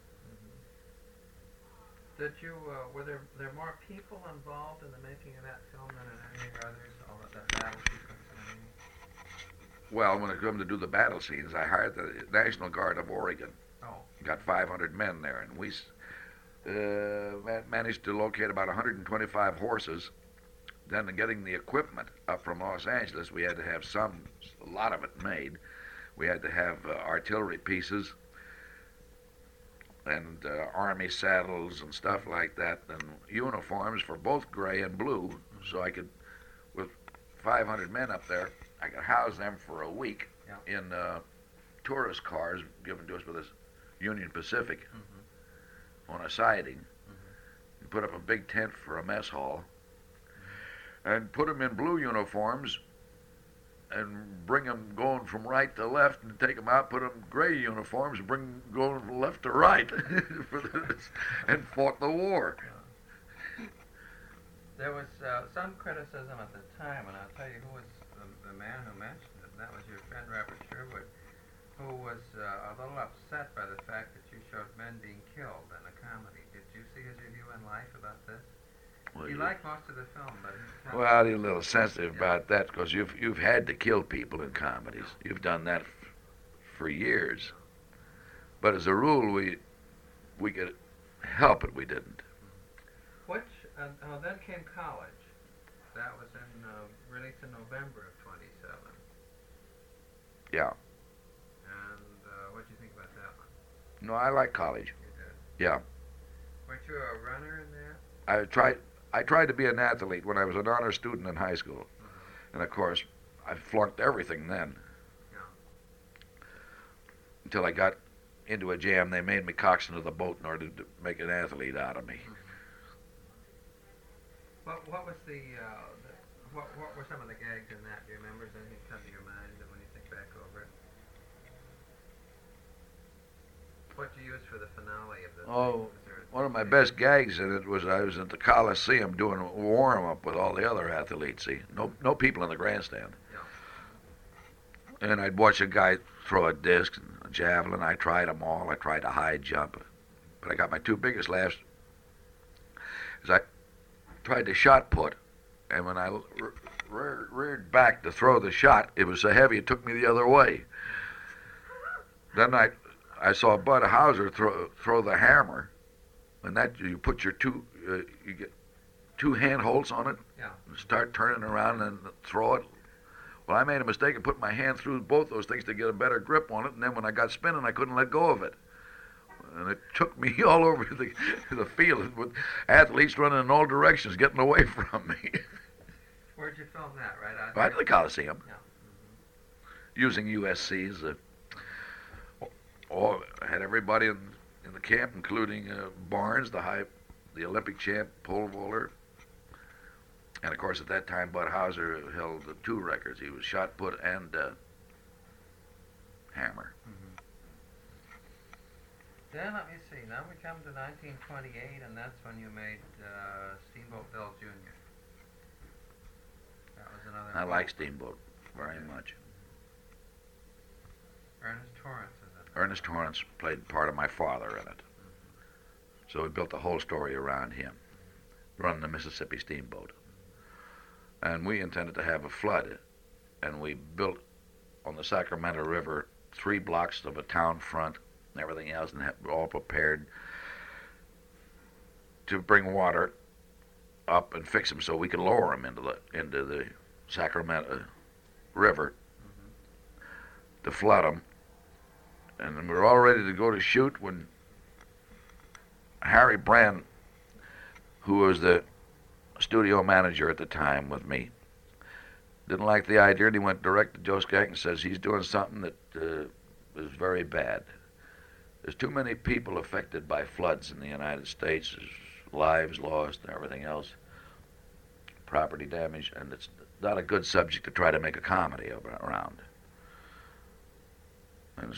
Did you? Uh, were there there more people involved in the making of that film than in any others? All of that battle sequence. Well, when it come to do the battle scenes, I hired the National Guard of Oregon. Oh. Got 500 men there, and we uh, managed to locate about 125 horses. Then, getting the equipment up from Los Angeles, we had to have some, a lot of it made. We had to have uh, artillery pieces and uh, army saddles and stuff like that, and uniforms for both gray and blue. So I could, with 500 men up there, I could house them for a week Yeah. in uh, tourist cars given to us by this Union Pacific on a siding. And put up a big tent for a mess hall, and put them in blue uniforms, and bring them going from right to left, and take them out, put them in gray uniforms, and bring 'em going from left to right, and fought the war. There was uh, some criticism at the time, and I'll tell you who was the, the man who mentioned it. That was your friend Robert Sherwood who was uh, a little upset by the fact that you showed men being killed in a comedy. Did you see his review in Life about this? Well, he you, liked most of the film, but. Well, you're a little sensitive about that because you've you've had to kill people in comedies. You've done that f- for years. But as a rule, we we could help it. We didn't. Which, uh, oh, then came college. That was in, uh, released in November of 27. Yeah. And uh, what do you think about that one? No, I like college. You did. Yeah. Weren't you a runner in that? I tried. I tried to be an athlete when I was an honor student in high school, and of course, I flunked everything then. Yeah. Until I got into a jam, they made me coxswain of the boat in order to make an athlete out of me. What, what was the, uh, the what, what were some of the gags in that? Do you remember? Does anything come to your mind when you think back over it? What did you use for the finale of the Oh, thing? Was there a- One of my best gags in it was I was at the Coliseum doing a warm up with all the other athletes. See, no no people in the grandstand. And I'd watch a guy throw a disc, and a javelin. I tried them all. I tried a high jump, but I got my two biggest laughs. As I tried to shot put, and when I re- re- reared back to throw the shot, it was so heavy it took me the other way. Then I I saw Bud Houser throw throw the hammer, and that you put your two uh, you get two handholds on it, Yeah. and start turning around and throw it. Well, I made a mistake and put my hand through both those things to get a better grip on it, and then when I got spinning, I couldn't let go of it. And it took me all over the, the field with athletes running in all directions, getting away from me. Where'd you film that? Right out Right at the Coliseum, Yeah. using USC's. Uh, all, had everybody in the camp, including uh, Barnes, the high, the Olympic champ pole vaulter. And of course, at that time, Bud Houser held the two records. He was shot put and uh, hammer. Then let me see. Now we come to 1928, and that's when you made uh, Steamboat Bill Jr. That was another. I like Steamboat very much. Ernest Torrence is in it. Ernest Torrence played part of my father in it. So we built the whole story around him, running the Mississippi Steamboat. And we intended to have a flood, and we built on the Sacramento River three blocks of a town front and everything else, and had all prepared to bring water up and fix them so we could lower them into the into the Sacramento River mm-hmm. to flood them and we were all ready to go to shoot when Harry Brand, who was the studio manager at the time with me, didn't like the idea, and he went direct to Joe Schenck and says he's doing something that uh, is very bad. There's too many people affected by floods in the United States, There's lives lost and everything else, property damage, and it's not a good subject to try to make a comedy around. And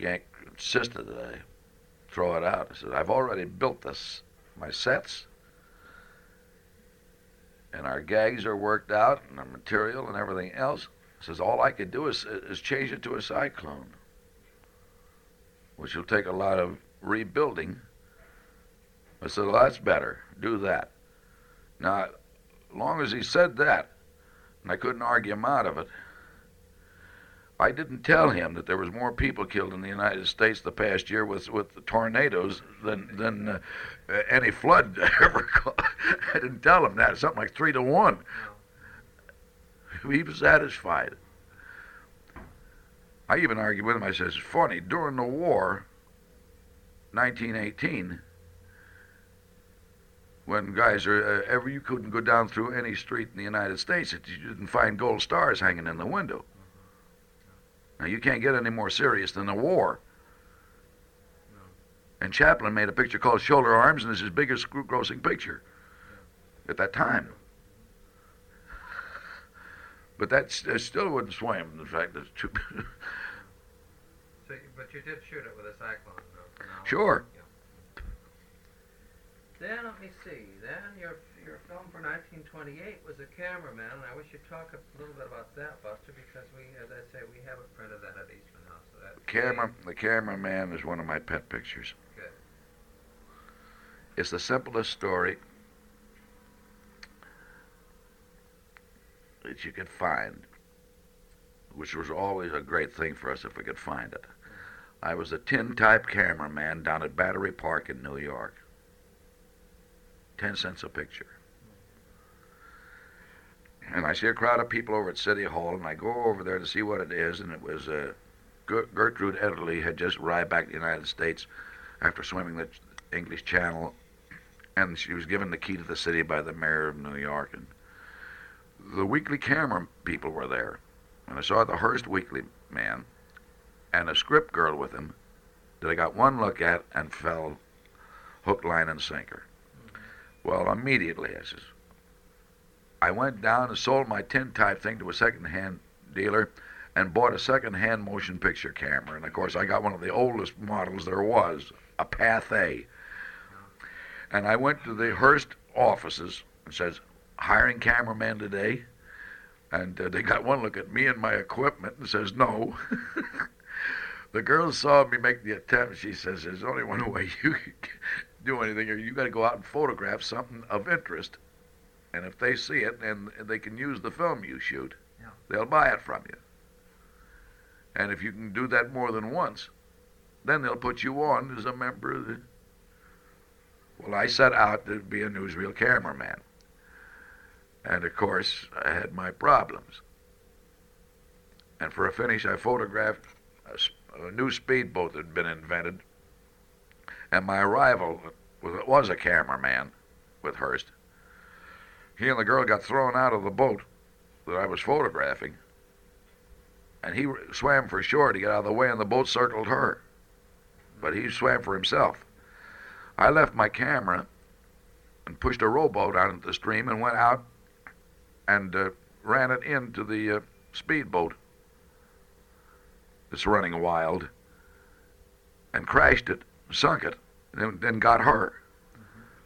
insisted that I throw it out. I said, I've already built this, my sets, and our gags are worked out, and our material and everything else. He says, all I could do is, is change it to a cyclone, which will take a lot of rebuilding. I said, well, that's better. Do that. Now, long as he said that, and I couldn't argue him out of it, I didn't tell him that there was more people killed in the United States the past year with with the tornadoes than than uh, any flood ever. caused. I didn't tell him that. Something like three to one. He was satisfied. I even argued with him. I says, "It's funny. During the war, 1918, when guys are uh, ever you couldn't go down through any street in the United States that you didn't find gold stars hanging in the window." Now you can't get any more serious than the war. And Chaplin made a picture called Shoulder Arms, and it's his biggest grossing picture at that time. But that still wouldn't sway him. The fact that it's too. So, but you did shoot it with a cyclone, though. Sure. Yeah. Then let me see. Then your your film for 1928 was a cameraman, and I wish you'd talk a little bit about that, Buster, because we, as I say, we haven't printed that at Eastman House, so that. Camera, the cameraman is one of my pet pictures. Good. It's the simplest story that you could find, which was always a great thing for us if we could find it. I was a tin-type cameraman down at Battery Park in New York. Ten cents a picture. And I see a crowd of people over at City Hall, and I go over there to see what it is, and it was uh, Gertrude Ederle had just arrived back to the United States after swimming the English Channel, and she was given the key to the city by the mayor of New York, and the weekly camera people were there, and I saw the Hearst Weekly man and a script girl with him that I got one look at and fell hook, line, and sinker. Well, immediately I says, I went down and sold my tin type thing to a second-hand dealer and bought a second-hand motion picture camera. And of course, I got one of the oldest models there was, a Pathé. And I went to the Hearst offices and says, hiring cameraman today? And uh, they got one look at me and my equipment and says, no. the girl saw me make the attempt. She says, there's only one way you can do anything. You got to go out and photograph something of interest. And if they see it and they can use the film you shoot, Yeah. they'll buy it from you. And if you can do that more than once, then they'll put you on as a member of the. Well, I set out to be a newsreel cameraman. And of course, I had my problems. And for a finish, I photographed a new speedboat that had been invented. And my rival was, was a cameraman with Hearst. He and the girl got thrown out of the boat that I was photographing. And he swam for shore to get out of the way, and the boat circled her. But he swam for himself. I left my camera and pushed a rowboat out into the stream and went out and uh, ran it into the uh, speedboat that's running wild and crashed it, sunk it, and then, then got her.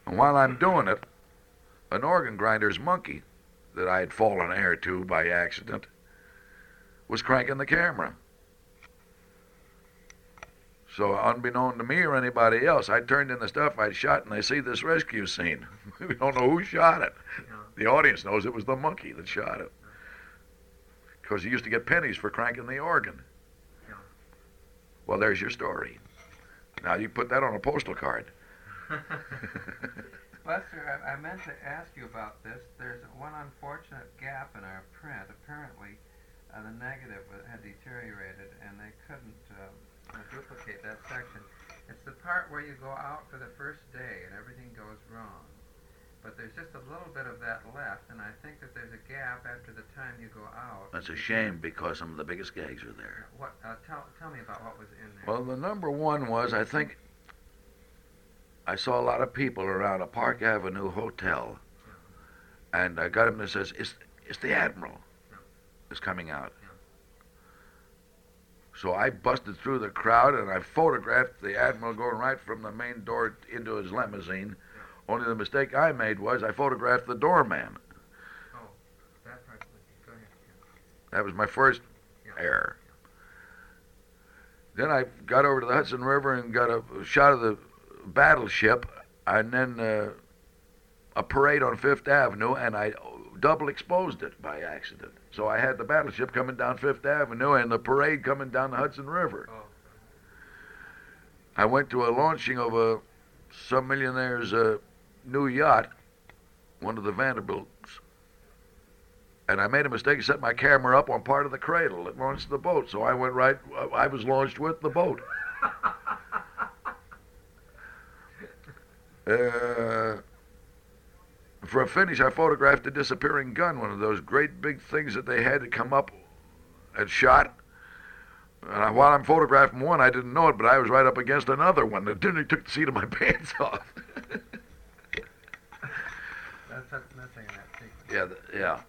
And while I'm doing it, an organ grinder's monkey that I had fallen heir to by accident was cranking the camera. So, unbeknown to me or anybody else, I turned in the stuff I'd shot and they see this rescue scene. we don't know who shot it. The audience knows it was the monkey that shot it. Because he used to get pennies for cranking the organ. Well, there's your story. Now you put that on a postal card. Lester, I, I meant to ask you about this. There's one unfortunate gap in our print. Apparently, uh, the negative had deteriorated, and they couldn't um, duplicate that section. It's the part where you go out for the first day and everything goes wrong. But there's just a little bit of that left, and I think that there's a gap after the time you go out. That's a shame because some of the biggest gags are there. What? Uh, tell tell me about what was in there. Well, the number one was I think I saw a lot of people around a Park Avenue hotel, and I got him that says, "It's it's the Admiral, is coming out." So I busted through the crowd and I photographed the Admiral going right from the main door into his limousine. Only the mistake I made was I photographed the doorman. That was my first error. Then I got over to the Hudson River and got a shot of the battleship, and then uh, a parade on Fifth Avenue, and I double exposed it by accident. So I had the battleship coming down Fifth Avenue and the parade coming down the Hudson River. Oh, I went to a launching of a some millionaire's uh, new yacht, one of the Vanderbilts, and I made a mistake and set my camera up on part of the cradle that launched the boat. So I went right. I was launched with the boat. Uh, for a finish, I photographed a disappearing gun, one of those great big things that they had to come up and shot. And I, while I'm photographing one, I didn't know it, but I was right up against another one that nearly took the seat of my pants off. that's what's missing in that sequence. yeah, th- yeah.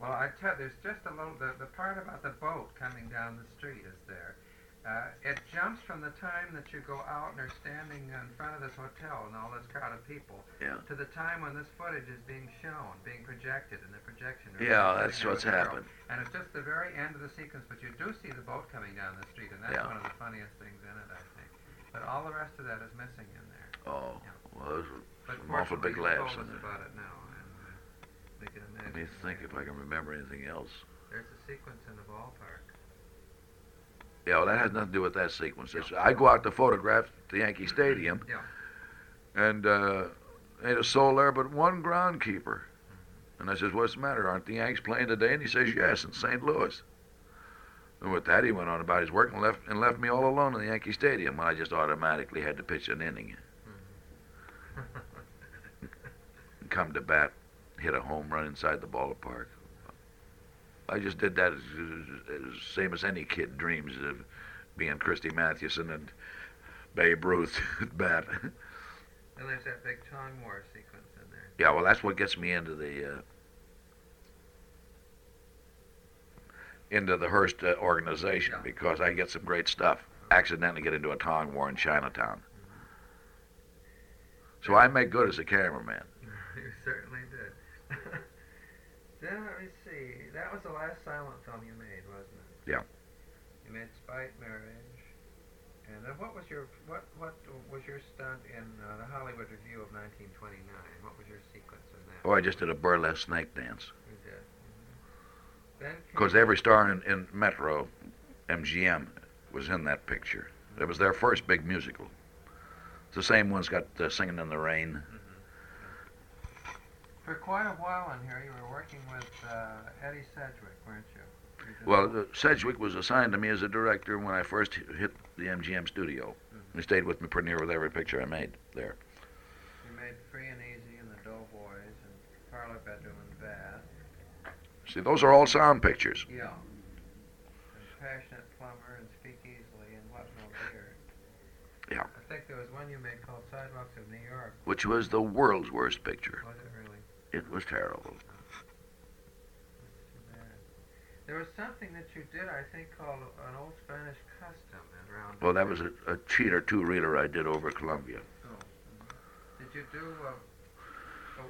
Well, I tell there's just a little the, the part about the boat coming down the street is there, Uh, it jumps from the time that you go out and are standing in front of this hotel and all this crowd of people Yeah. to the time when this footage is being shown, being projected in the projection. room. Yeah, that's what's happened. And it's just the very end of the sequence, but you do see the boat coming down the street, and that's Yeah. one of the funniest things in it, I think. But all the rest of that is missing in there. Oh, Yeah. well, those were But some awful big laughs in there. about it now, and uh, we can Let me think if I can remember anything else. There's a sequence in the ballpark. Yeah, well, that has nothing to do with that sequence. It's, I go out to photograph the Yankee Stadium, Yeah. and uh, ain't a soul there but one groundkeeper. And I says, "What's the matter? Aren't the Yanks playing today?" And he says, "Yes, in St. Louis." And with that, he went on about his work and left and left me all alone in the Yankee Stadium. When I just automatically had to pitch an inning, come to bat, hit a home run inside the ballpark. I just did that as, same as any kid dreams of being Christy Mathewson and Babe Ruth at bat. And there's that big Tong War sequence in there. Yeah, well, that's what gets me into the uh, into the Hearst uh, organization Yeah. because I get some great stuff. Accidentally get into a Tong war in Chinatown, so I make good as a cameraman. you certainly did. then let me see. That was the last silent film you made, wasn't it? Yeah. You made Spite Marriage. And then what was your what what was your stunt in uh, the Hollywood Revue of 1929? What was your sequence in that? Oh, I just did a burlesque snake dance You did. Mhm. Then because every star in, in Metro, MGM, was in that picture. It was their first big musical. It's the same one's got uh, Singing in the Rain. For quite a while in here, you were working with uh, Eddie Sedgwick, weren't you? Well, uh, Sedgwick was assigned to me as a director when I first hit the MGM studio. Mhm. He stayed with me pretty near with every picture I made there. You made Free and Easy and The Doughboys and Parlor Bedroom and Bath. See, those are all sound pictures. Yeah. And Passionate Plumber and Speak Easily and What No Beer. Yeah. I think there was one you made called Sidewalks of New York. which was the world's worst picture. Was it was terrible. That's too bad. There was something that you did, I think, called an old Spanish custom around. Well, that was a, a cheater two-reeler I did over Columbia. Oh. mhm. Did you do? Uh,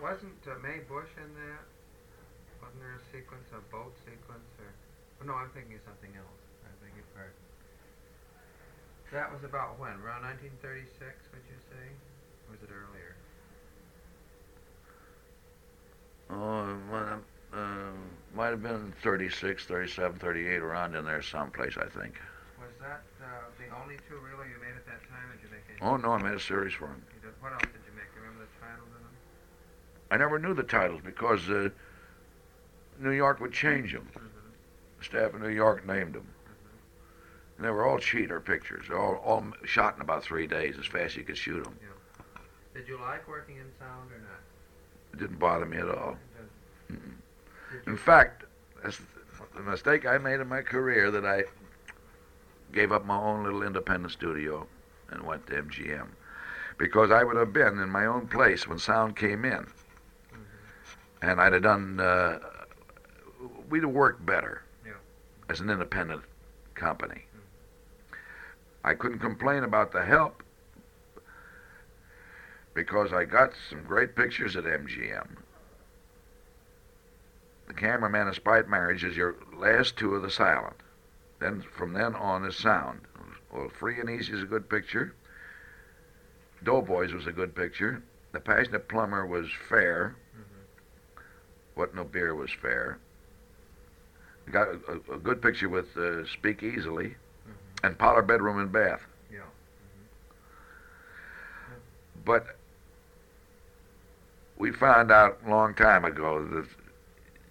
wasn't uh, Mae Busch in that? Wasn't there a sequence, a boat sequence, or? Oh, no, I'm thinking of something else. I beg your pardon. That was about when? Around 1936, would you say? Or was it earlier? Oh, well, uh, might have been 36, 37, 38, around in there someplace, I think. Was that uh, the only two reelers you made at that time? You make? Oh, no, I made a series for him. What else did you make? Remember the titles of them? I never knew the titles because uh, New York would change them. Mm-hmm. The staff in New York named them. And they were all cheater pictures, all, all shot in about three days as fast as you could shoot them. Did you like working in sound or not? It didn't bother me at all. Mm-mm. In fact, that's the mistake I made in my career that I gave up my own little independent studio and went to MGM. Because I would have been in my own place when sound came in. And I'd have done, uh, we'd have worked better Yeah. as an independent company. I couldn't complain about the help because I got some great pictures at MGM. The cameraman of Spite Marriage is your last two of the silent. Then from then on is sound. Well, Free and Easy is a good picture. Doughboys was a good picture. The Passionate Plumber was fair. Mm-hmm. What No Beer was fair. Got a, a, good picture with uh, Speak Easily mm-hmm. and Parlor Bedroom and Bath. Yeah. Mm-hmm. But we found out a long time ago that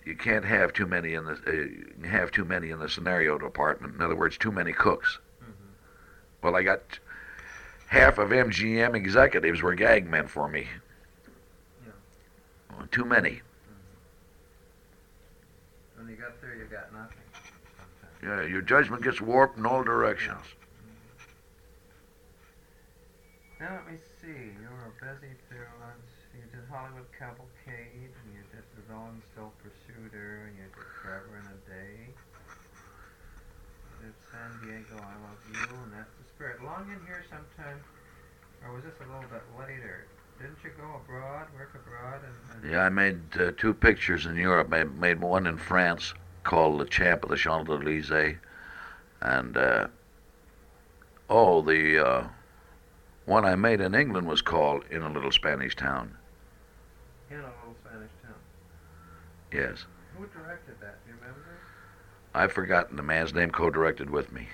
you can't have too many in the uh, have too many in the scenario department. In other words, too many cooks. Mm-hmm. Well, I got half of MGM executives were gag men for me. Yeah. Oh, too many. Mm-hmm. When you got there, you got nothing. Yeah, your judgment gets warped in all directions. Mm-hmm. Now let me see. You were busy through. Hollywood Cavalcade, and you did The Villain Still Pursued Her, and you did Forever in a Day. You did San Diego, I love you, and that's the spirit. Long in here sometime, or was this a little bit later? Didn't you go abroad, work abroad? And, and Yeah, I made uh, two pictures in Europe. I made one in France called The Champ of the Champs Elysees, and uh, oh, the uh, one I made in England was called In a Little Spanish Town. In a little Spanish town. Yes, Who directed that? Do you remember? I've forgotten the man's name. Co-directed with me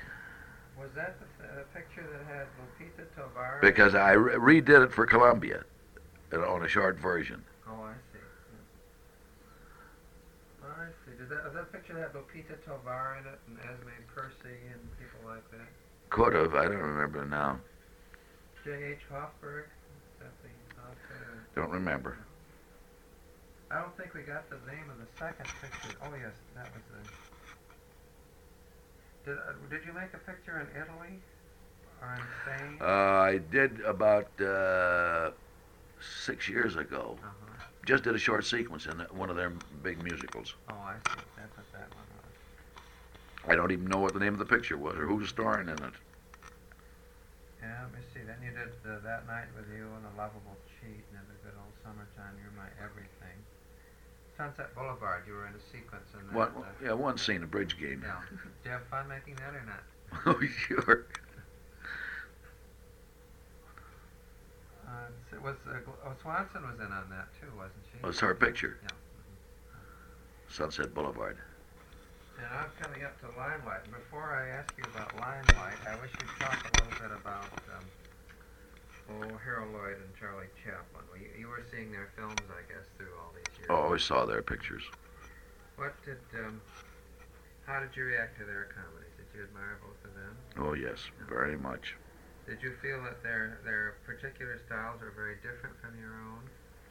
Was that the, picture that had Lupita Tovar? because I re- redid it for Columbia uh, on a short version. Oh, I see. I see. Did that, was that picture that Lupita Tovar in it, and Esme Percy and people like that? Could have. I don't remember now. J.H. Hoffberg? Is that the outfit? Don't remember. I don't think we got the name of the second picture. Oh, yes, that was the. Did, uh, did you make a picture in Italy or in Spain? Uh, I did about uh, six years ago. Uh-huh. Just did a short sequence in one of their big musicals. Oh, I see. That's what that one was. I don't even know what the name of the picture was or who's starring in it. Yeah, let me see. Then you did uh, That Night With You and A Lovable Cheat and The Good Old Summertime. You're My Everything. Sunset Boulevard. You were in a sequence in that. One, uh, yeah, one scene, a bridge game. yeah. Did you have fun making that or not? oh, sure. Uh, so was uh, oh, Swanson was in on that too, wasn't she? Well, it's her picture. Yeah. Sunset Boulevard. And I'm coming up to Limelight. And before I ask you about Limelight, I wish you'd talk a little bit about um, oh, Harold Lloyd and Charlie Chaplin. Well, you, you were seeing their films, I guess, through all these I always saw their pictures. What did, um, how did you react to their comedy? Did you admire both of them? Oh, yes, very much. Did you feel that their their particular styles are very different from your own?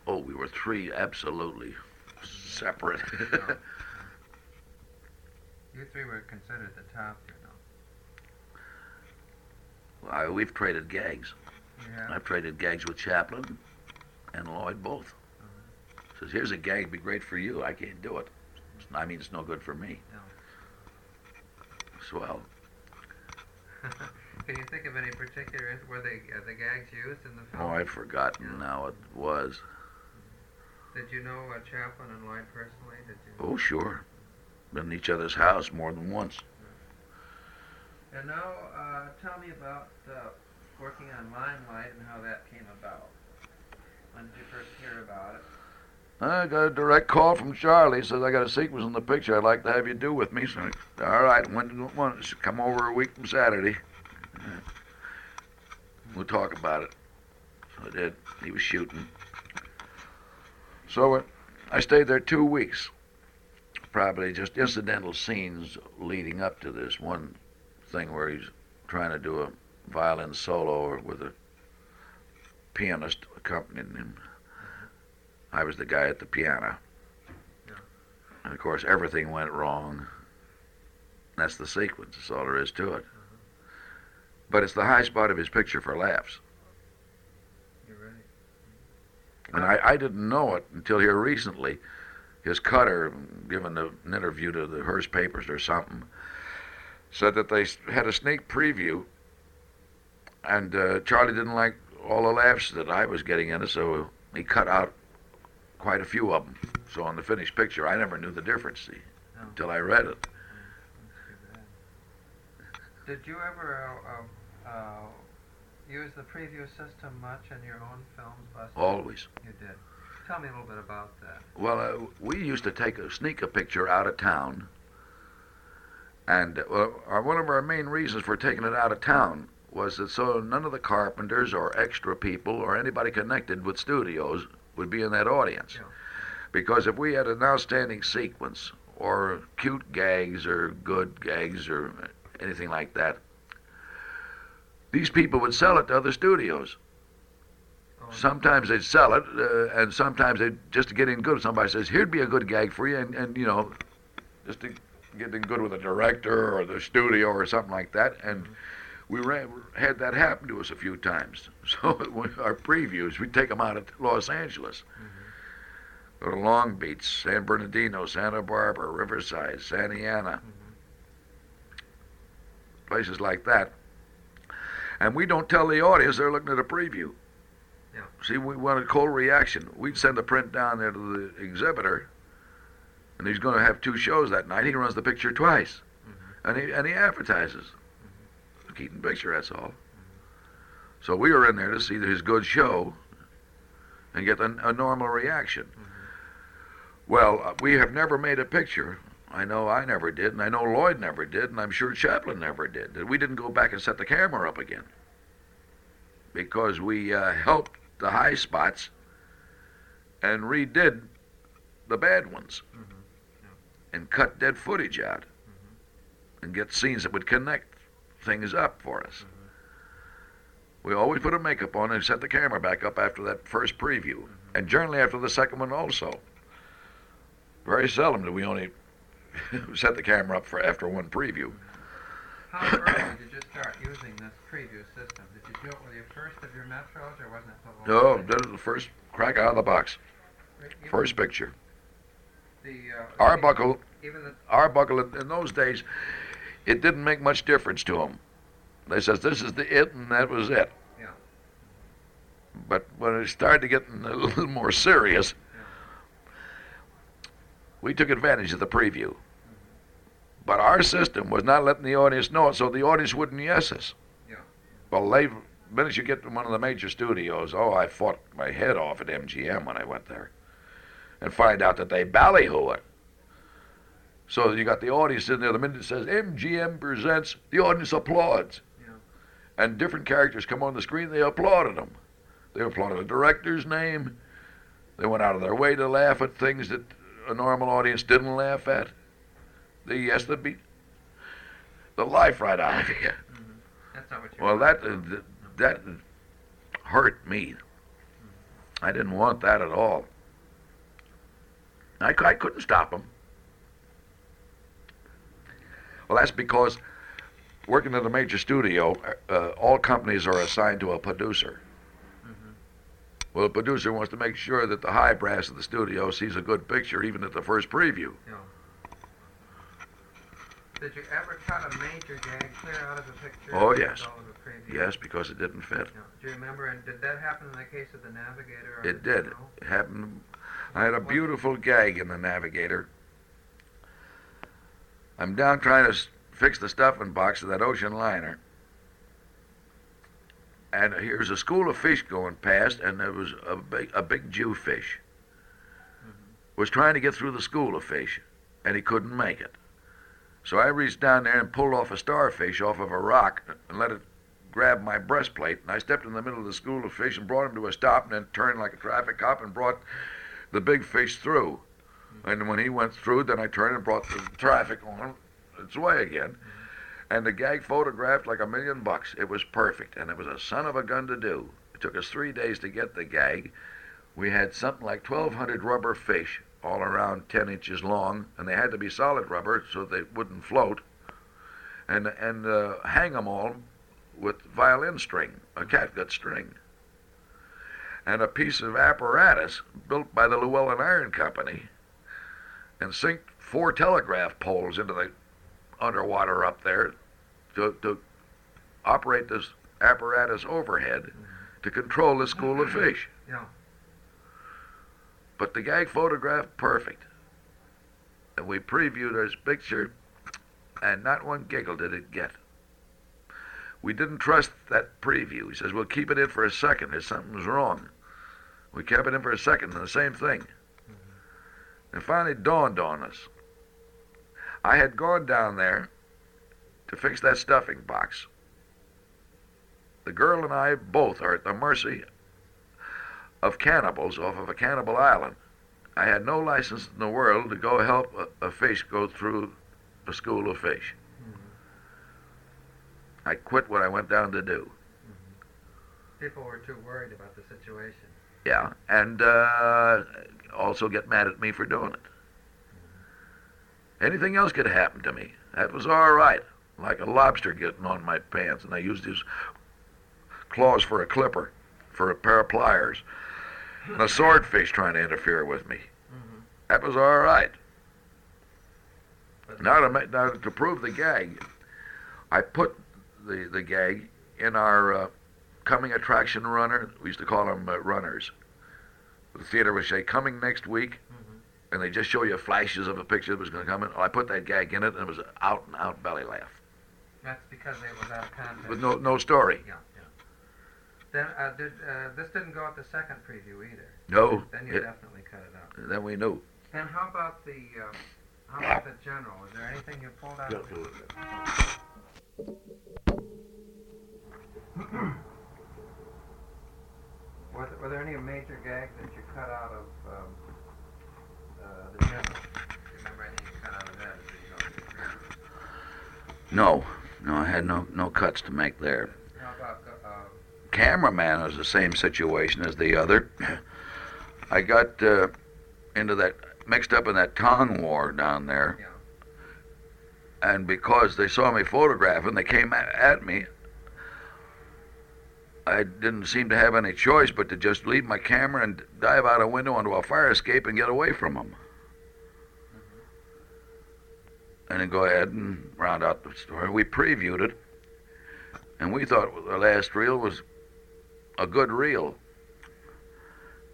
Oh, we were three absolutely separate. You three were considered the top, you know. I, we've traded gags. Yeah. I've traded gags with Chaplin and Lloyd both. Says, here's a gag, be great for you. I can't do it. I mean, it's no good for me. No. Swell. Can you think of any particular? Were they uh, the gags used in the film? Oh, I've forgotten Yeah. now it was. Did you know uh, Chaplin and Lloyd personally? Did you? Oh, sure. Been in each other's house more than once. And now, uh, tell me about uh, working on Limelight and how that came about. When did you first hear about it? I got a direct call from Charlie. Says I got a sequence in the picture. I'd like to have you do with me. So, all right. When you Come over a week from Saturday. We'll talk about it. So I did. He was shooting. So uh, I stayed there two weeks. Probably just incidental scenes leading up to this one thing where he's trying to do a violin solo with a pianist accompanying him. I was the guy at the piano. Yeah. And of course, everything went wrong. That's the sequence. That's all there is to it. But it's the high spot of his picture for laughs. You're right. And I, I didn't know it until here recently. His cutter, given an interview to the Hearst papers or something, said that they had a sneak preview, and uh, Charlie didn't like all the laughs that I was getting in it, so he cut out quite a few of them. So on the finished picture, I never knew the difference see, No. until I read it. That's too bad. Did you ever uh, uh, uh, use the preview system much in your own films, Buster? Always. You did. Tell me a little bit about that. Well, uh, we used to take a sneak a picture out of town, and uh, well, our, one of our main reasons for taking it out of town was that so none of the carpenters or extra people or anybody connected with studios would be in that audience. Yeah. Because if we had an outstanding sequence or cute gags or good gags or anything like that, these people would sell it to other studios. Oh, Sometimes they'd sell it, uh, and sometimes they'd just to get in good. Somebody says, "Here'd be a good gag for you," and, and you know, just to get in good with the director or the studio or something like that. And we ran, had that happen to us a few times. So our previews, we'd take them out of Los Angeles, go to Long Beach, San Bernardino, Santa Barbara, Riverside, Santa Ana. places like that. And we don't tell the audience they're looking at a preview. Yeah. See, we want a cold reaction. We'd send a print down there to the exhibitor, and he's going to have two shows that night. He runs the picture twice, Mm-hmm. and he and he advertises. Keaton picture, that's all. So we were in there to see his good show, and get a, a normal reaction. Well, uh, we have never made a picture. I know I never did, and I know Lloyd never did, and I'm sure Chaplin never did. That we didn't go back and set the camera up again because we uh, helped the high spots and redid the bad ones and cut dead footage out and get scenes that would connect things up for us. We always put a makeup on and set the camera back up after that first preview, and generally after the second one also. Very seldom do we only set the camera up for after one preview. How early did you start using this preview system? Did you do it with your first of your metros, or wasn't it till No, that was the first crack out of the box, Even first picture. The, uh, Arbuckle, Even the Arbuckle in, in those days, it didn't make much difference to them. They says this is the it, and that was it. Yeah. But when it started to get a little more serious, we took advantage of the preview. But our system was not letting the audience know it, so the audience wouldn't yes us. Yeah. Well, they, the minute you get to one of the major studios, oh, I fought my head off at MGM when I went there, and find out that they ballyhoo it. So you got the audience in there. The minute it says MGM presents, the audience applauds. Yeah. And different characters come on the screen, they applauded them. They applauded the director's name. They went out of their way to laugh at things that a normal audience didn't laugh at. They yes, the beat the life right out of you. That's not what you Well, that uh, that hurt me. I didn't want that at all. I, I couldn't stop them. Well, that's because working at a major studio, uh, all companies are assigned to a producer. Well, the producer wants to make sure that the high brass of the studio sees a good picture, even at the first preview. Yeah. Did you ever cut a major gag clear out of a picture? Oh, yes. result of a preview? Yes, because it didn't fit. Yeah. Do you remember? And did that happen in the case of the Navigator? or It did. It happened. I had a beautiful gag in the Navigator. I'm down trying to fix the stuffing box of that ocean liner. And here's a school of fish going past, and there was a big, a big Jew fish. Mm-hmm. Was trying to get through the school of fish, and he couldn't make it. So I reached down there and pulled off a starfish off of a rock and let it grab my breastplate. And I stepped in the middle of the school of fish and brought him to a stop, and then turned like a traffic cop and brought the big fish through. And when he went through, then I turned and brought the traffic on its way again. And the gag photographed like a million bucks. It was perfect, and it was a son of a gun to do. It took us three days to get the gag. We had something like 1,200 rubber fish, all around 10 inches long, and they had to be solid rubber so they wouldn't float. And and uh, hang them all with violin string, a catgut string and a piece of apparatus built by the Llewellyn Iron Company and sink four telegraph poles into the underwater up there to, to operate this apparatus overhead to control the school of fish. Yeah. But the gag photograph, perfect. And we previewed his picture, and not one giggle did it get. We didn't trust that preview. He says, we'll keep it in for a second if something's wrong. We kept it in for a second, and the same thing. And finally dawned on us. I had gone down there to fix that stuffing box. The girl and I both are at the mercy of cannibals off of a cannibal island. I had no license in the world to go help a, a fish go through a school of fish. I quit what I went down to do. People were too worried about the situation. Yeah, and uh, also get mad at me for doing it. Anything else could happen to me. That was all right. Like a lobster getting on my pants, and I used his claws for a clipper, for a pair of pliers, and a swordfish trying to interfere with me. That was all right. Now to, now to prove the gag, I put the the gag in our uh, coming attraction runner. We used to call them uh, runners. The theater would say coming next week, Mhm. and they just show you flashes of a picture that was going to come in. Well, I put that gag in it, and it was an out and out belly laugh That's because it was out of context. with no no story. Yeah, yeah. Then uh, did uh, this didn't go at the second preview either? No, Then you it, definitely cut it out. then we knew. And how about the um, how about the general? Is there anything you pulled out? were there any major gags that you cut out of um, uh, the general? Do you remember anything you cut out of that? that you don't? No, no, I had no no cuts to make there. How about uh, cameraman was the same situation as the other. I got uh, into that mixed up in that Tong War down there, yeah? and because they saw me photographing, they came at me. I didn't seem to have any choice but to just leave my camera and dive out a window onto a fire escape and get away from them. And mm-hmm. then go ahead and round out the story. We previewed it, and we thought the last reel was a good reel.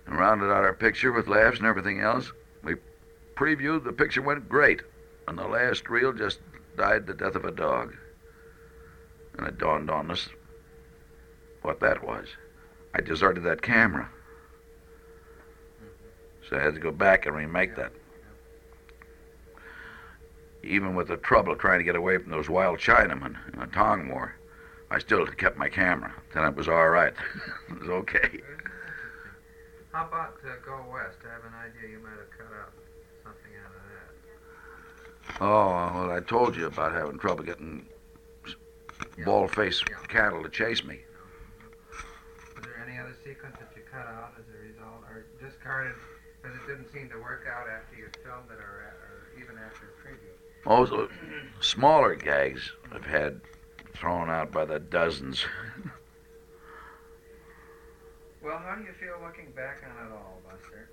And rounded out our picture with laughs and everything else. We previewed, the picture went great. And the last reel just died the death of a dog. And it dawned on us what that was. I deserted that camera. So I had to go back and remake that. Even with the trouble of trying to get away from those wild Chinamen in the Tong War, I still kept my camera. Then it was all right. it was okay. How about uh, Go West? I have an idea you might have cut out something out of that. Oh, well, I told you about having trouble getting Yeah. bald-faced Yeah. cattle to chase me. Sequence that you cut out as a result, or discarded because it didn't seem to work out after you filmed it, or, or even after the preview? Also, smaller gags I've had thrown out by the dozens. Well, how do you feel looking back on it all, Buster?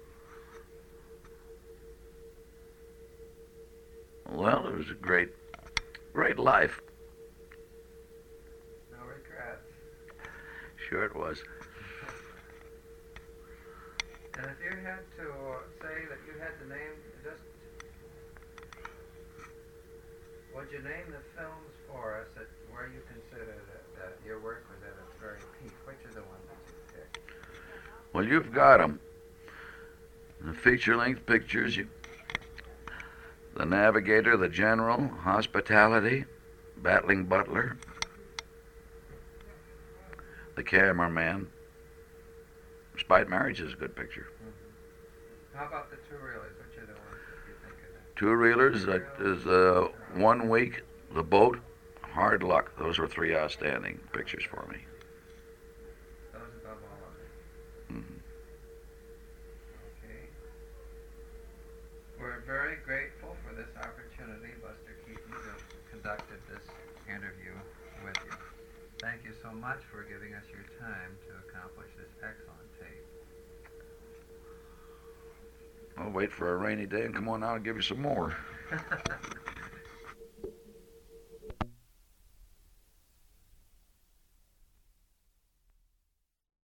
Well, it was a great, great life. No regrets. Sure it was. And if you had to uh, say that you had to name just, would you name the films for us that where you consider that, that your work was at its very peak? Which are the ones that you picked? Well, you've got them. The feature-length pictures, you, the Navigator, the General, Hospitality, Battling Butler, the Cameraman. Spite Marriage is a good picture. How about the two reelers? Which are the ones that you think of? Two reelers, that is uh, one week, the boat, hard luck. Those were three outstanding pictures for me. Those above all others. Mhm. Okay. We're very grateful for this opportunity, Buster Keaton, to have conducted this interview with you. Thank you so much for giving us your time to accomplish this excellent tape. I'll wait for a rainy day and come on out and give you some more.